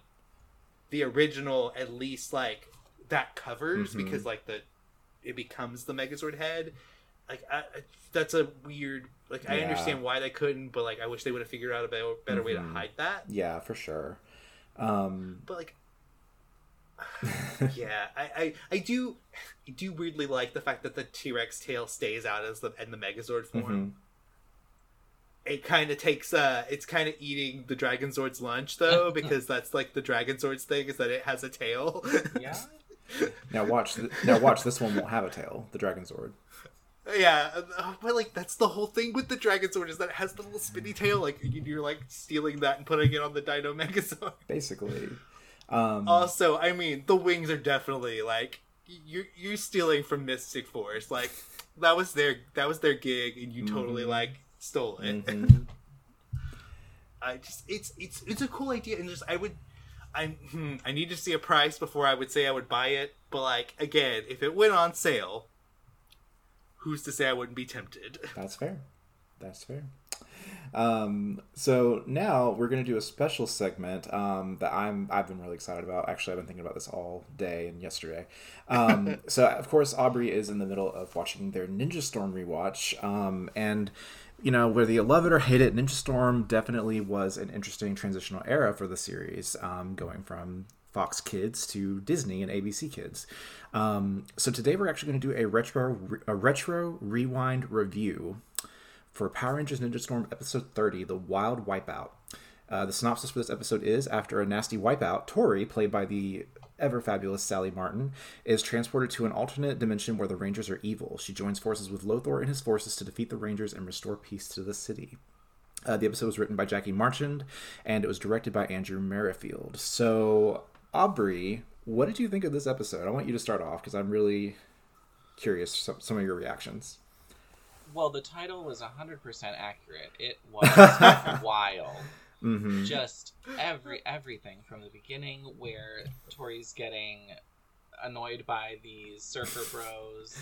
the original, at least like that covers Mhm. because like the it becomes the Megazord head. Like I, I, that's a weird. Like I Yeah. understand why they couldn't, but like I wish they would have figured out a better, better way to Mhm. hide that. Yeah, for sure. Um But like, yeah, I, I, I do, I do weirdly like the fact that the T Rex tail stays out as the in the Megazord form. mhm. It kind of takes, uh, it's kind of eating the Dragon Zord's lunch though, because that's like the Dragon Zord's thing is that it has a tail. Yeah. Now watch th- now watch this one won't have a tail, the Dragon Zord. yeah, uh, but like that's the whole thing with the Dragon Zord is that it has the little spinny tail. Like you're like stealing that and putting it on the Dino Megazord. Basically. Um Also, I mean, the wings are definitely like you're you're stealing from Mystic Force. Like that was their that was their gig, and you totally Mhm. like stole it. mhm. I just it's it's it's a cool idea, and just I would. I hmm, I need to see a price before I would say I would buy it. But like again, if it went on sale, who's to say I wouldn't be tempted? That's fair. That's fair. Um, so now we're gonna do a special segment um, that I'm I've been really excited about. Actually, I've been thinking about this all day and yesterday. Um, so of course, Aubrey is in the middle of watching their Ninja Storm rewatch, um, and you know whether you love it or hate it, Ninja Storm definitely was an interesting transitional era for the series, um, going from Fox Kids to Disney and ABC Kids. Um, so today we're actually going to do a retro a retro rewind review for Power Rangers Ninja Storm episode 30, The Wild Wipeout. Uh, the synopsis for this episode is after a nasty wipeout, Tori, played by the ever fabulous Sally Martin, is transported to an alternate dimension where the Rangers are evil. She joins forces with Lothor and his forces to defeat the Rangers and restore peace to the city. Uh, the episode was written by Jackie Marchand and it was directed by Andrew Merrifield. So, Aubrey, what did you think of this episode? I want you to start off because I'm really curious some, some of your reactions. Well, the title was 100% accurate. It was wild. Mm-hmm. Just every everything from the beginning where Tori's getting annoyed by these surfer bros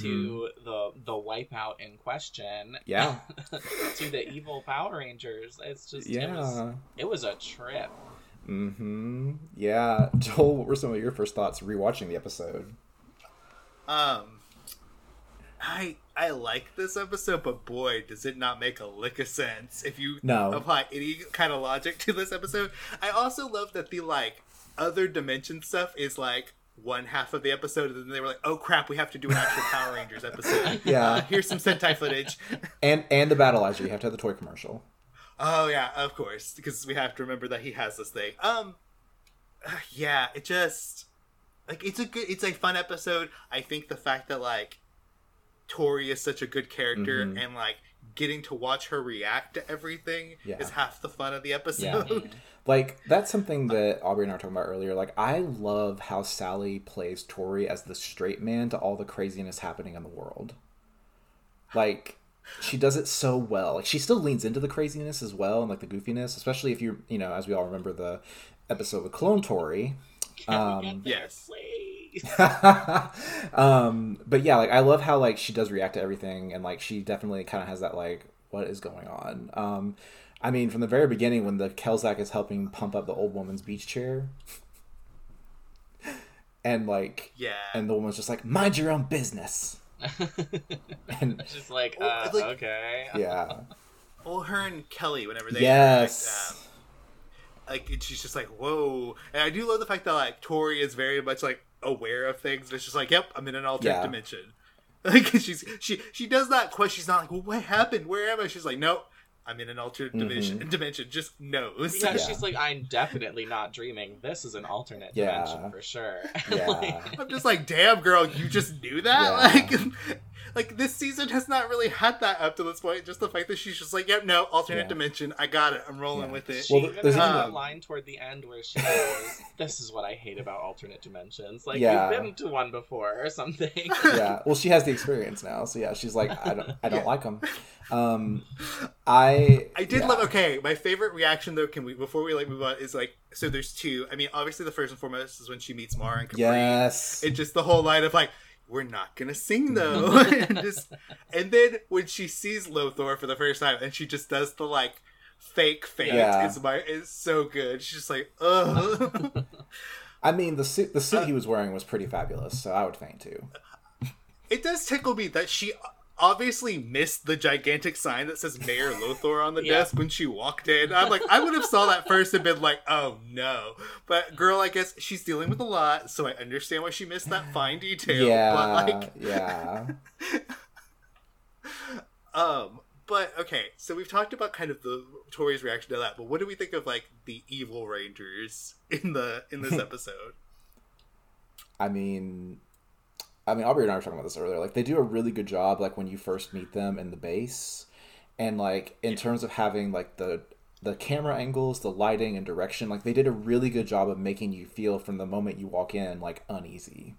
to the the wipeout in question. Mm-hmm. Yeah. to the evil Power Rangers. It's just it was Yeah. it was a trip. Mm-hmm. Yeah. Joel, what were some of your first thoughts rewatching the episode? Um, I I like this episode, but boy, does it not make a lick of sense if you No. apply any kind of logic to this episode. I also love that the like other dimension stuff is like one half of the episode, and then they were like, "Oh crap, we have to do an actual Power Rangers episode." Yeah. Uh, here's some Sentai footage. And and the battleizer, you have to have the toy commercial. Oh yeah, of course, because we have to remember that he has this thing. Um, yeah, it just like it's a good, it's a fun episode. I think the fact that like Tori is such a good character Mhm. and like getting to watch her react to everything Yeah. is half the fun of the Yeah. episode. Like that's something that Aubrey and I were talking about earlier. Like I love how Sally plays Tori as the straight man to all the craziness happening in the world. like she does it so well. Like she still leans into the craziness as well and like the goofiness, especially if you you know, as we all remember the episode with Clone Tori. Um, yes. um, but yeah, like I love how like she does react to everything, and like she definitely kind of has that like what is going on. Um, I mean, from the very beginning when the Kelzak is helping pump up the old woman's beach chair, and like, Yeah. and the woman's just like, mind your own business, and just like, Well, uh, like- okay. yeah, well, her and Kelly, whenever they yes, um, like and she's just like whoa and i do love the fact that like tori is very much like aware of things and it's just like yep i'm in an alternate Yeah. dimension like she's she she does not question she's not like well what happened where am i she's like nope i'm in an alternate dimension Mhm. dimension just knows Yeah, Yeah. she's like, I'm definitely not dreaming. This is an alternate Yeah. dimension for sure. Yeah. Like, i'm just like damn girl you just knew that Yeah. like like this season has not really had that up to this point just the fact that she's just like yep no alternate Yeah. dimension i got it i'm rolling Yeah. with it she Well, even there's has even- that line toward the end where she goes, "This is what I hate about alternate dimensions. Like Yeah. you've been to one before or something." yeah. Well, she has the experience now, so yeah, she's like, I don't, I don't Yeah. like them. Um, I, I did yeah. love. Okay, my favorite reaction though, can we before we like move on is like so. There's two. I mean, obviously the first and foremost is when she meets Mara and Capri. Yes. It's just the whole line of like, we're not gonna sing though, and just and then when she sees Lothor for the first time and she just does the like fake faint Yeah. is my is so good. She's just like, ugh. I mean, the suit, the suit Uh, he was wearing was pretty fabulous, so I would faint too. it does tickle me that she obviously missed the gigantic sign that says Mayor Lothor on the Yeah. desk when she walked in. I'm like, I would have saw that first and been like, oh no. But girl, I guess she's dealing with a lot, so I understand why she missed that fine detail. yeah, But like yeah, um but okay, so we've talked about kind of the Tori's reaction to that, but what do we think of like the evil rangers in the in this episode? I mean, I mean, Aubrey and I were talking about this earlier. Like, they do a really good job, like when you first meet them in the base, and like in terms of having like the the camera angles, the lighting, and direction. Like, they did a really good job of making you feel from the moment you walk in like uneasy.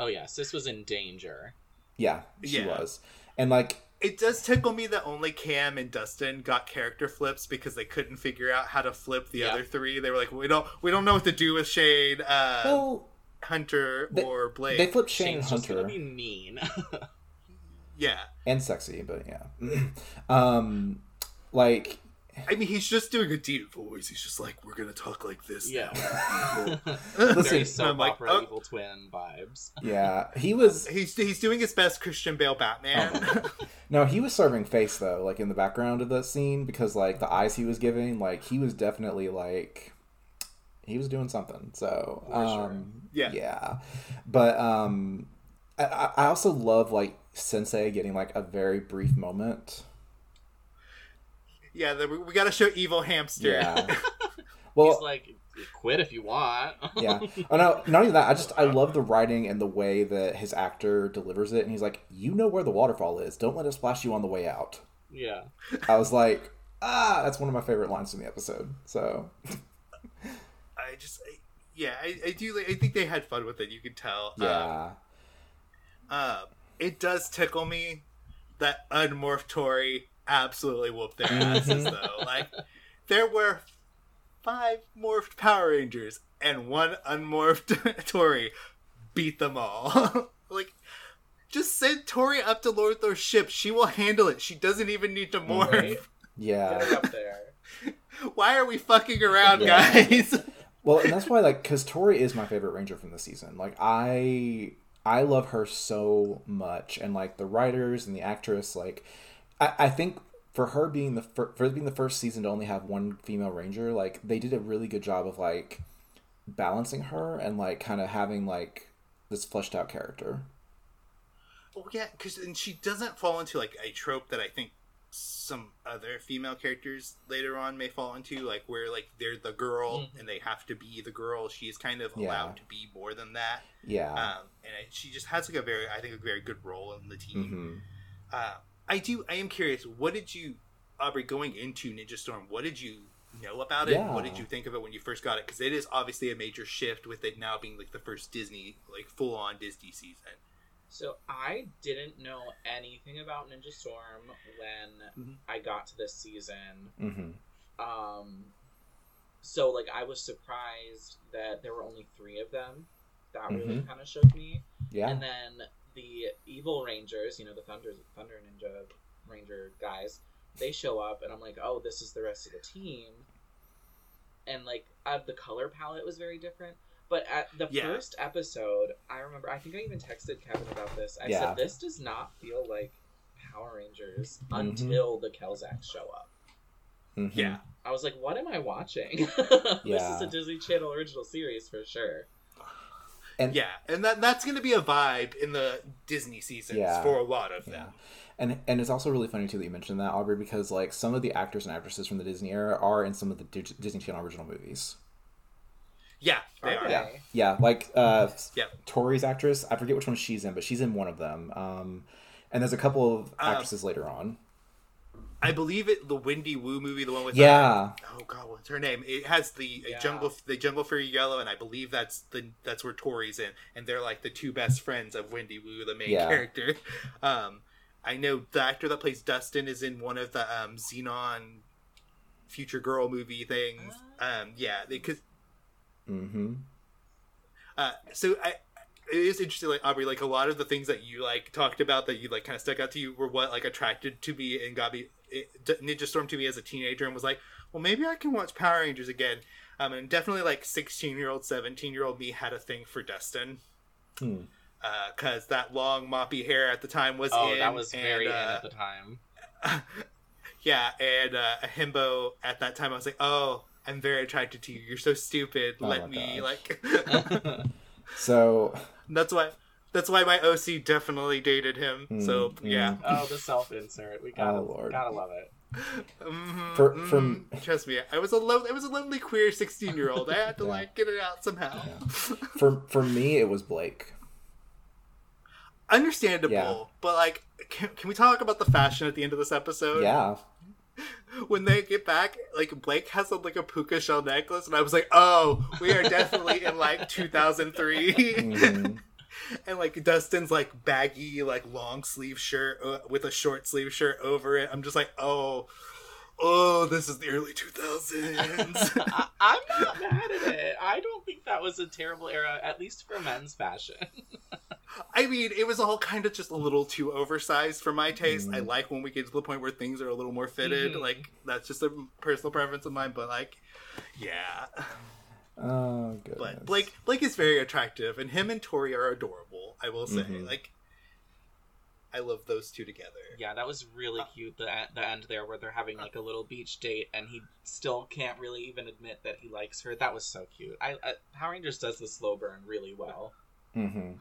oh yes, this was in danger. Yeah, she Yeah. was, and like It does tickle me that only Cam and Dustin got character flips because they couldn't figure out how to flip the Yeah. other three. They were like, we don't we don't know what to do with Shade." uh, well, Hunter, they- or Blake. they flipped Shane Shane's just Hunter. gonna be mean. yeah, and sexy, but yeah. um like I mean he's just doing a deep voice. He's just like, we're gonna talk like this. yeah. Listen, Very I'm soap like, opera oh. evil twin vibes. yeah, he was He's he's doing his best Christian Bale Batman. Oh. no, he was serving face though, like in the background of the scene because like the eyes he was giving, like he was definitely like he was doing something. So, For sure. um Yeah. yeah. But um I- I, I also love like Sensei getting like a very brief moment. yeah, the, we got to show evil hamster. Yeah. Well, He's like, quit if you want. yeah. Oh no, not even that. I just I love the writing and the way that his actor delivers it. And he's like, "You know where the waterfall is. Don't let it splash you on the way out." yeah. I was like, "Ah, that's one of my favorite lines in the episode." So I just I, yeah, I, I do. like- I think they had fun with it. You could tell. Um, yeah, Um, it does tickle me that unmorphed Tori absolutely whooped their asses Mhm. though. Like there were five morphed Power Rangers and one unmorphed Tori beat them all. like just send Tori up to Lothor's ship. She will handle it. She doesn't even need to morph. Right? Yeah. it up there. Why are we fucking around, Yeah. guys? Well, and that's why like because Tori is my favorite Ranger from the season. Like I I love her so much, and like the writers and the actress, like I, I think for her being the fir- for being the first season to only have one female Ranger, like they did a really good job of like balancing her and like kind of having like this fleshed out character. Oh yeah, because and she doesn't fall into like a trope that I think some other female characters later on may fall into, like where like they're the girl Mhm. and they have to be the girl. She is kind of Yeah. allowed to be more than that, Yeah. um, and it, she just has like a very, I think, a very good role in the team. hmm Uh, I do. I am curious. What did you, Aubrey, going into Ninja Storm? What did you know about it? Yeah. What did you think of it when you first got it? Because it is obviously a major shift with it now being like the first Disney, like full on Disney season. So I didn't know anything about Ninja Storm when Mhm. I got to this season. hmm Um, so like I was surprised that there were only three of them. That really kind of shook me. Yeah. And then the evil rangers, you know, the Thunder Thunder Ninja Ranger guys, they show up, and I'm like, oh, this is the rest of the team. And like, uh, the color palette was very different. But at the Yeah. first episode, I remember, I think I even texted Kevin about this. I Yeah. said, this does not feel like Power Rangers Mhm. until the Kelzaks show up. Mhm. Yeah. I was like, what am I watching? this is a Disney Channel original series for sure. And Yeah, and that that's going to be a vibe in the Disney seasons Yeah. for a lot of Yeah. them. And and it's also really funny too that you mentioned that Aubrey because like some of the actors and actresses from the Disney era are in some of the Dis- Disney Channel original movies. Yeah, they Are are. Yeah. Yeah, like uh Yeah. Tori's actress, I forget which one she's in, but she's in one of them. Um and there's a couple of Uh, actresses later on. I believe it. The Wendy Wu movie, the one with Yeah. oh god, what's her name? It has the uh, Yeah. jungle, the jungle fairy yellow, and I believe that's the that's where Tori's in, and they're like the two best friends of Wendy Wu, the main Yeah. character. Um, I know the actor that plays Dustin is in one of the um, Zenon Future Girl movie things. Um, yeah, because Mm-hmm. uh, so I. It is interesting, like Aubrey. Like a lot of the things that you like talked about that you like kind of stuck out to you were what like attracted to me and got me it, Ninja Storm to me as a teenager, and was like, well, maybe I can watch Power Rangers again. Um, and definitely like sixteen year old, seventeen year old me had a thing for Dustin, Hmm. because that long moppy hair at the time was Oh, in. that was very and, in uh, at the time. yeah, and uh, a himbo at that time, I was like, oh, I'm very attracted to you. You're so stupid. Oh Let me gosh. like. So That's why. That's why my OC definitely dated him. so Mm, yeah, oh, the self insert. We gotta, Oh, Lord. gotta love it. Mhm, For- mhm. from- trust me, I was a lo- I was a lonely queer sixteen year old. I had to Yeah. like get it out somehow. for for me it was Blake. Understandable, Yeah. but like, can, can we talk about the fashion at the end of this episode? Yeah. When they get back, like Blake has a, like a puka shell necklace, and I was like, oh, we are definitely in like 2003. Mhm. and like Dustin's like baggy, like long sleeve shirt uh, with a short sleeve shirt over it. I'm just like, oh, oh, this is the early 2000s. I, I'm not mad at it. I don't think that was a terrible era, at least for men's fashion. I mean, it was all kind of just a little too oversized for my taste. I Mm. like when we get to the point where things are a little more fitted. Mhm. Like that's just a personal preference of mine, but like, yeah. Oh goodness. But Blake Blake is very attractive, and him and Tori are adorable. I will say, Mhm. like, I love those two together. yeah, that was really cute. The the end there, where they're having like a little beach date, and he still can't really even admit that he likes her. That was so cute. I, I Power Rangers does the slow burn really well. hmm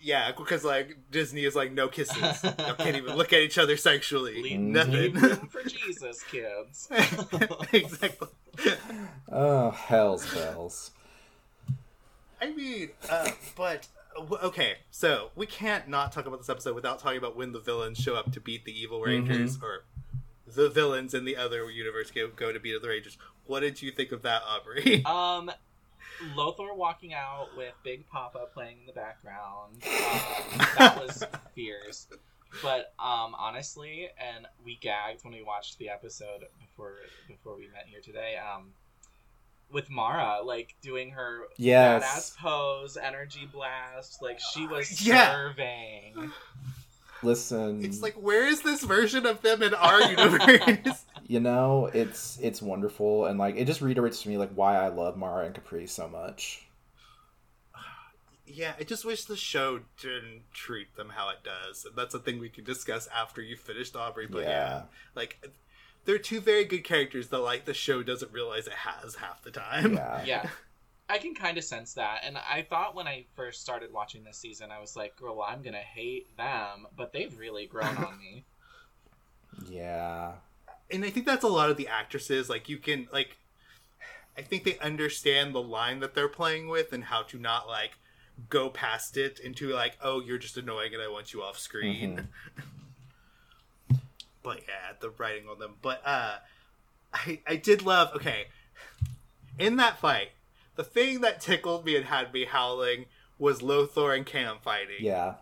Yeah, because like Disney is like no kisses. you can't even look at each other sexually. Leave, Nothing. leave room for Jesus, kids. exactly. Oh hell's bells. I mean, uh, but w- okay, so we can't not talk about this episode without talking about when the villains show up to beat the evil Rangers, or the villains in the other universe go, go to beat the Rangers. What did you think of that, Aubrey? Um, Lothor walking out with Big Papa playing in the background. Um, that was fierce. But um, honestly, and we gagged when we watched the episode before before we met here today. Um, with Mara, like doing her Yes. badass pose, energy blast, like she was Yeah. serving. Listen, It's like, where is this version of them in our universe? you know, it's it's wonderful and like it just reiterates to me like why I love Mara and Capri so much. yeah, I just wish the show didn't treat them how it does. And that's a thing we can discuss after you finished Aubrey. But yeah. Yeah. like they're two very good characters that like the show doesn't realize it has half the time. Yeah. yeah. I can kind of sense that. And I thought when I first started watching this season, I was like, girl, I'm going to hate them. But they've really grown on me. Yeah. and I think that's a lot of the actresses. Like you can like, I think they understand the line that they're playing with and how to not like go past it into like, oh, you're just annoying and I want you off screen. Mm-hmm. but yeah, the writing on them. But uh, I I did love. Okay, in that fight, the thing that tickled me and had me howling was Lothor and Cam fighting. Yeah.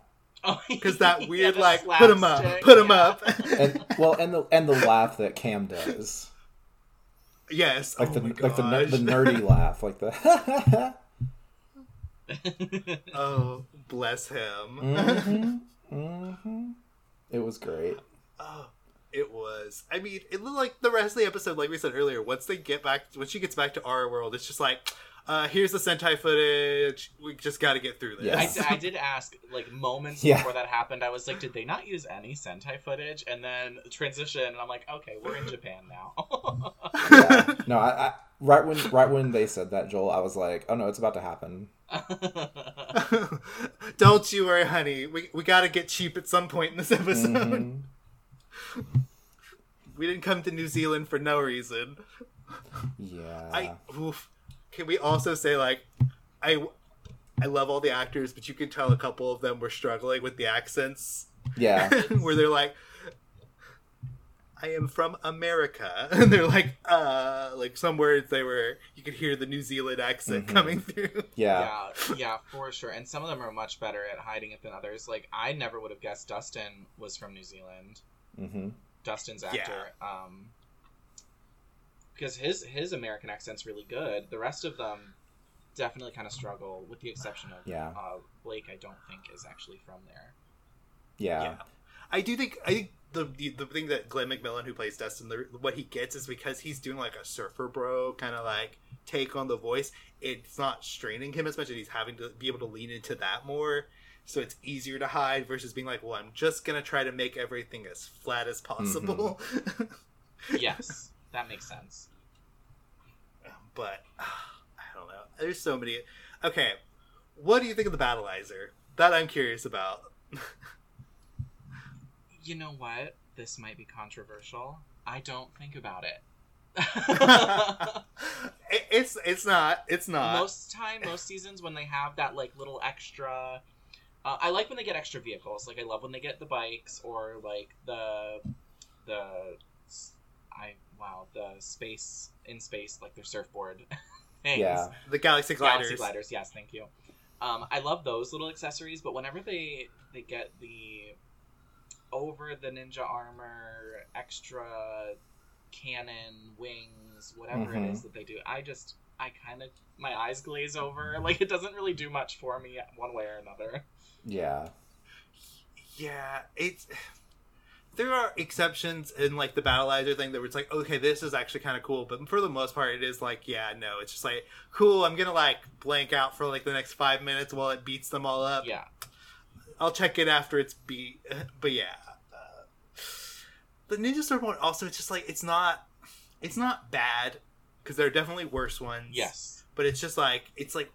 Oh, because that weird the like put him up, put him yeah. up. and well, and the and the laugh that Cam does, yes, like oh the my like the the nerdy laugh, like the. Oh, bless him. hmm hmm It was great. Oh, it was. I mean, it looked like the rest of the episode, like we said earlier. Once they get back, when she gets back to our world, it's just like, uh, here's the Sentai footage. We just got to get through this. I, Yes. d- I did ask like moments Yeah. before that happened. I was like, did they not use any Sentai footage? And then transition, and I'm like, okay, we're in Japan now. Yeah. No, I, I right when right when they said that, Joel, I was like, oh no, it's about to happen. Don't you worry, honey. We we got to get cheap at some point in this episode. Mhm. We didn't come to New Zealand for no reason. Yeah. I oof. can we also say like I I love all the actors, but you can tell a couple of them were struggling with the accents yeah. where they're like I am from America and they're like uh like some words they were you could hear the New Zealand accent Mhm. coming through. Yeah. yeah, yeah, for sure. And some of them are much better at hiding it than others. Like I never would have guessed Dustin was from New Zealand. Hmm Dustin's actor. Um, because his his American accent's really good. The rest of them definitely kind of struggle, with the exception of Yeah. uh, Blake. I don't think is actually from there. Yeah. Yeah. I do think I think the, the the thing that Glenn McMillan who plays Dustin the, what he gets is because he's doing like a surfer bro kind of like take on the voice. It's not straining him as much, and he's having to be able to lean into that more. So it's easier to hide versus being like, well, I'm just gonna try to make everything as flat as possible. Mm-hmm. Yes, that makes sense. but I don't know. There's so many. Okay, what do you think of the Battleizer? That I'm curious about. You know what? This might be controversial. I don't think about it. It- it's it's not. It's not. most time, most seasons, when they have that like little extra, uh, I like when they get extra vehicles. Like I love when they get the bikes or like the the I wow the space in space like their surfboard things. Yeah. the Galaxy Gliders. Galaxy gliders. Yes, thank you. Um, I love those little accessories, but whenever they they get the over the ninja armor, extra cannon, wings, whatever Mhm. it is that they do, I just I kind of my eyes glaze over. Like it doesn't really do much for me one way or another. Yeah. Yeah, it's there are exceptions in like the battleizer thing that where it's like, okay, this is actually kind of cool, but for the most part, it is like, yeah, no, it's just like, cool. I'm gonna like blank out for like the next five minutes while it beats them all up. Yeah, I'll check it after it's beat. But yeah, uh, the Ninja Storm one also it's just like it's not, it's not bad because there are definitely worse ones. yes, but it's just like it's like,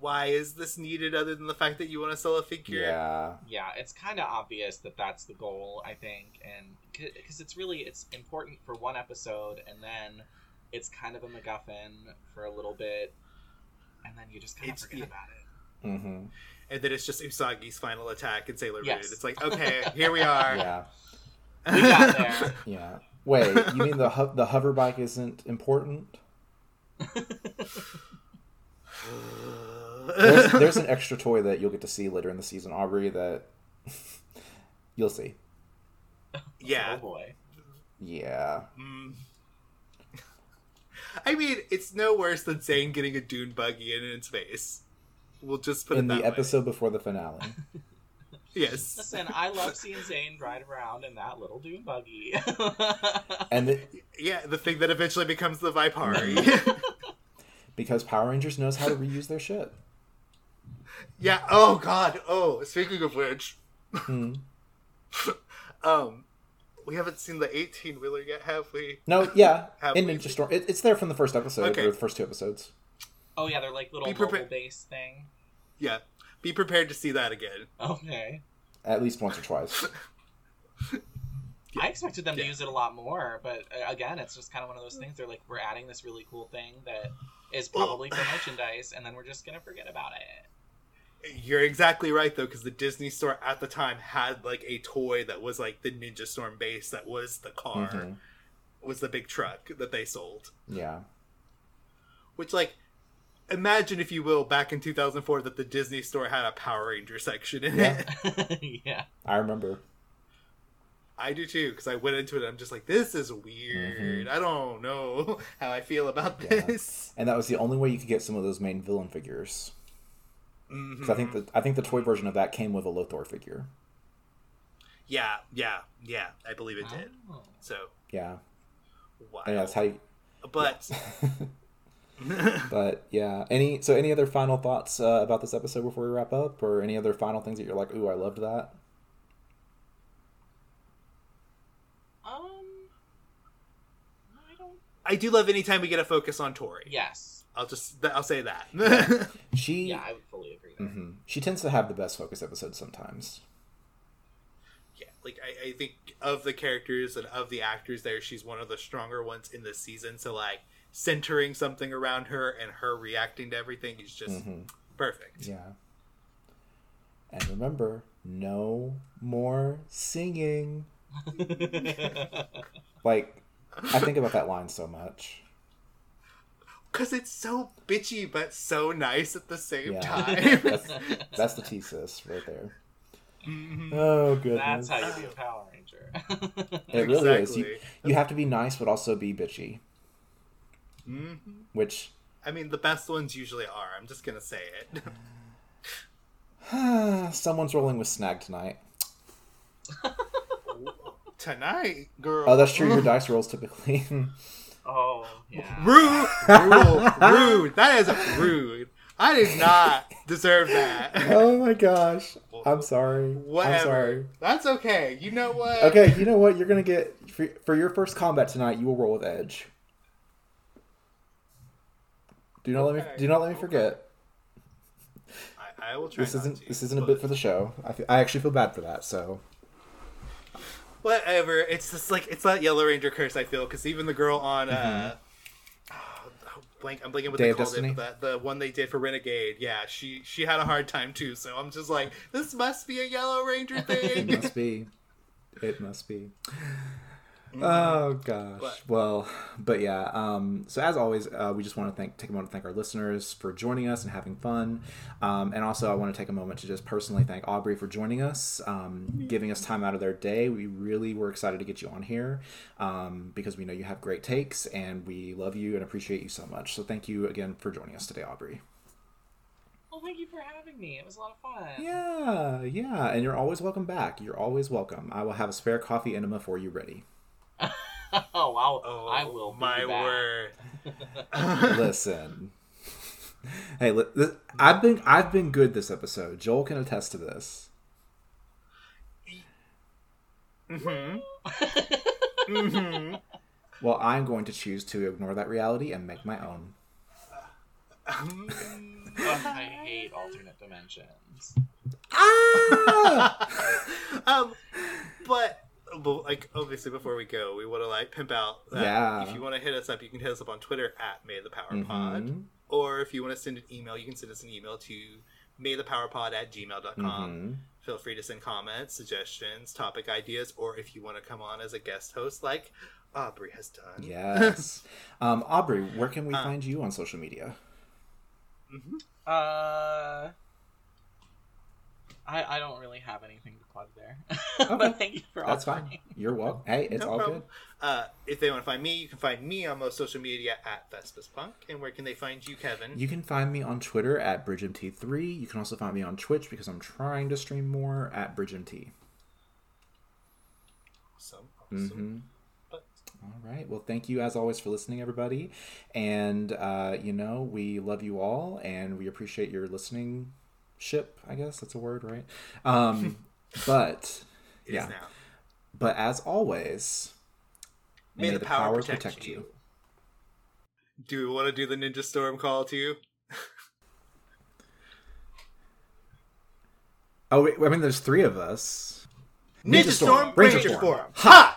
why is this needed other than the fact that you want to sell a figure? Yeah. yeah. It's kind of obvious that that's the goal, I think, and because it's really it's important for one episode, and then it's kind of a MacGuffin for a little bit, and then you just kind of forget yeah. about it. hmm and then it's just Usagi's final attack in Sailor Yes. Moon. It's like, okay, here we are. Yeah. We got there. Yeah. Wait, you mean the ho- the hover bike isn't important? There's, there's an extra toy that you'll get to see later in the season, Aubrey. That you'll see. yeah. Oh boy. Yeah. Mm. I mean, it's no worse than saying getting a dune buggy in in space. We'll just put In it that the way. episode before the finale. Yes. Listen, I love seeing Zhane ride around in that little dune buggy. And the, Yeah, the thing that eventually becomes the Vipari. because Power Rangers knows how to reuse their shit. yeah. Oh God. Oh, speaking of which, Hmm. um, we haven't seen the eighteen wheeler yet, have we? No, yeah. Have In Ninja Storm. It, it's there from the first episode, Okay. or the first two episodes. oh yeah, they're like little Be prepa- mobile base thing. Yeah. Be prepared to see that again. Okay. At least once or twice. I expected them to use it a lot more, but uh, again, it's just kind of one of those things. They're like, we're adding this really cool thing that is probably for merchandise, and then we're just gonna forget about it. You're exactly right though, because the Disney store at the time had like a toy that was like the Ninja Storm base. That was the car, Mhm. was the big truck that they sold. Yeah. Which like, imagine, if you will, back in 2004 that the Disney store had a Power Ranger section in Yeah. it. yeah. I remember. I do too, because I went into it. I'm just like, this is weird. I don't know how I feel about Mm-hmm. Yeah. this. And that was the only way you could get some of those main villain figures. Because I think Mm-hmm. I think the toy version of that came with a Lothor figure. Yeah, yeah, yeah. I believe it did. Oh. So, Yeah, wow. and that's how. You, But but yeah, any so any other final thoughts uh, about this episode before we wrap up, or any other final things that you're like, ooh, I loved that. Um. I don't. I do love anytime we get a focus on Tori. Yes. I'll just I'll say that. She Yeah, I would fully agree. There. mhm. she tends to have the best focus episodes sometimes. yeah, like I, I think of the characters and of the actors there, she's one of the stronger ones in this season. So like centering something around her and her reacting to everything is just Mhm. perfect. Yeah. And remember, no more singing. Like, I think about that line so much. Because it's so bitchy but so nice at the same Yeah. time. That's, that's the thesis right there. Mhm. Oh goodness. That's how you be a Power Ranger. It really is. You, you have to be nice, but also be bitchy. Mhm. Which I mean, the best ones usually are. I'm just gonna say it. someone's rolling with snag tonight. Tonight, girl. Oh, that's true. Your dice rolls typically. oh yeah. rude, rude, rude. That is rude. I did not deserve that. oh my gosh. I'm sorry. I'm sorry. That's okay. You know what? Okay, you know what? You're gonna get for, for your first combat tonight. You will roll with edge. Do not let me. Do not let me okay. forget. I, I will try. This isn't. to, This isn't a bit for the show. I, feel, I actually feel bad for that. So Whatever. It's just like it's that Yellow Ranger curse. I feel because even the girl on uh, oh, blank. I'm blanking what Day they called Destiny? it. But the the one they did for Renegade. Yeah, she she had a hard time too. So I'm just like, this must be a Yellow Ranger thing. it must be. It must be. Oh gosh. But- well, but yeah. Um, so as always, uh, we just want to thank take a moment to thank our listeners for joining us and having fun, um, and also I want to take a moment to just personally thank Aubrey for joining us, um, giving us time out of their day. We really were excited to get you on here um, because we know you have great takes and we love you and appreciate you so much. So thank you again for joining us today, Aubrey. Well, thank you for having me. It was a lot of fun. Yeah, yeah, and you're always welcome back. You're always welcome. I will have a spare coffee enema for you ready. oh wow. Oh, I will. be My back. word. Listen. Hey, li- th- I've been I've been good this episode. Joel can attest to this. hmm hmm Well, I'm going to choose to ignore that reality and make my own. I hate alternate dimensions. Ah! um, but, but like obviously before we go, we want to like pimp out. That Yeah. If you want to hit us up, you can hit us up on Twitter at May the Power Pod, Mhm, or if you want to send an email, you can send us an email to maythepowerpod at gmail.com. mhm. Feel free to send comments, suggestions, topic ideas, or if you want to come on as a guest host, like Aubrey has done. Yes. um, Aubrey, where can we Uh. find you on social media? Uh, I I don't really have anything to plug there. Okay. but thank you for all. That's offering. fine. You're welcome. Hey, it's No all problem. good. Uh, if they want to find me, you can find me on most social media at Thespis Punk. And where can they find you, Kevin? You can find me on Twitter at BridgeMT3. You can also find me on Twitch because I'm trying to stream more at BridgeMT. Awesome. awesome. hmm All right. Well, thank you as always for listening, everybody. And, uh, you know, we love you all and we appreciate your listening ship, I guess that's a word, right? Um, but, yeah. now. But as always, May the power protect you. Do we want to do the Ninja Storm call to you? Oh, wait, I mean, there's three of us. Ninja, Storm, Ranger Ranger. Form. Ha!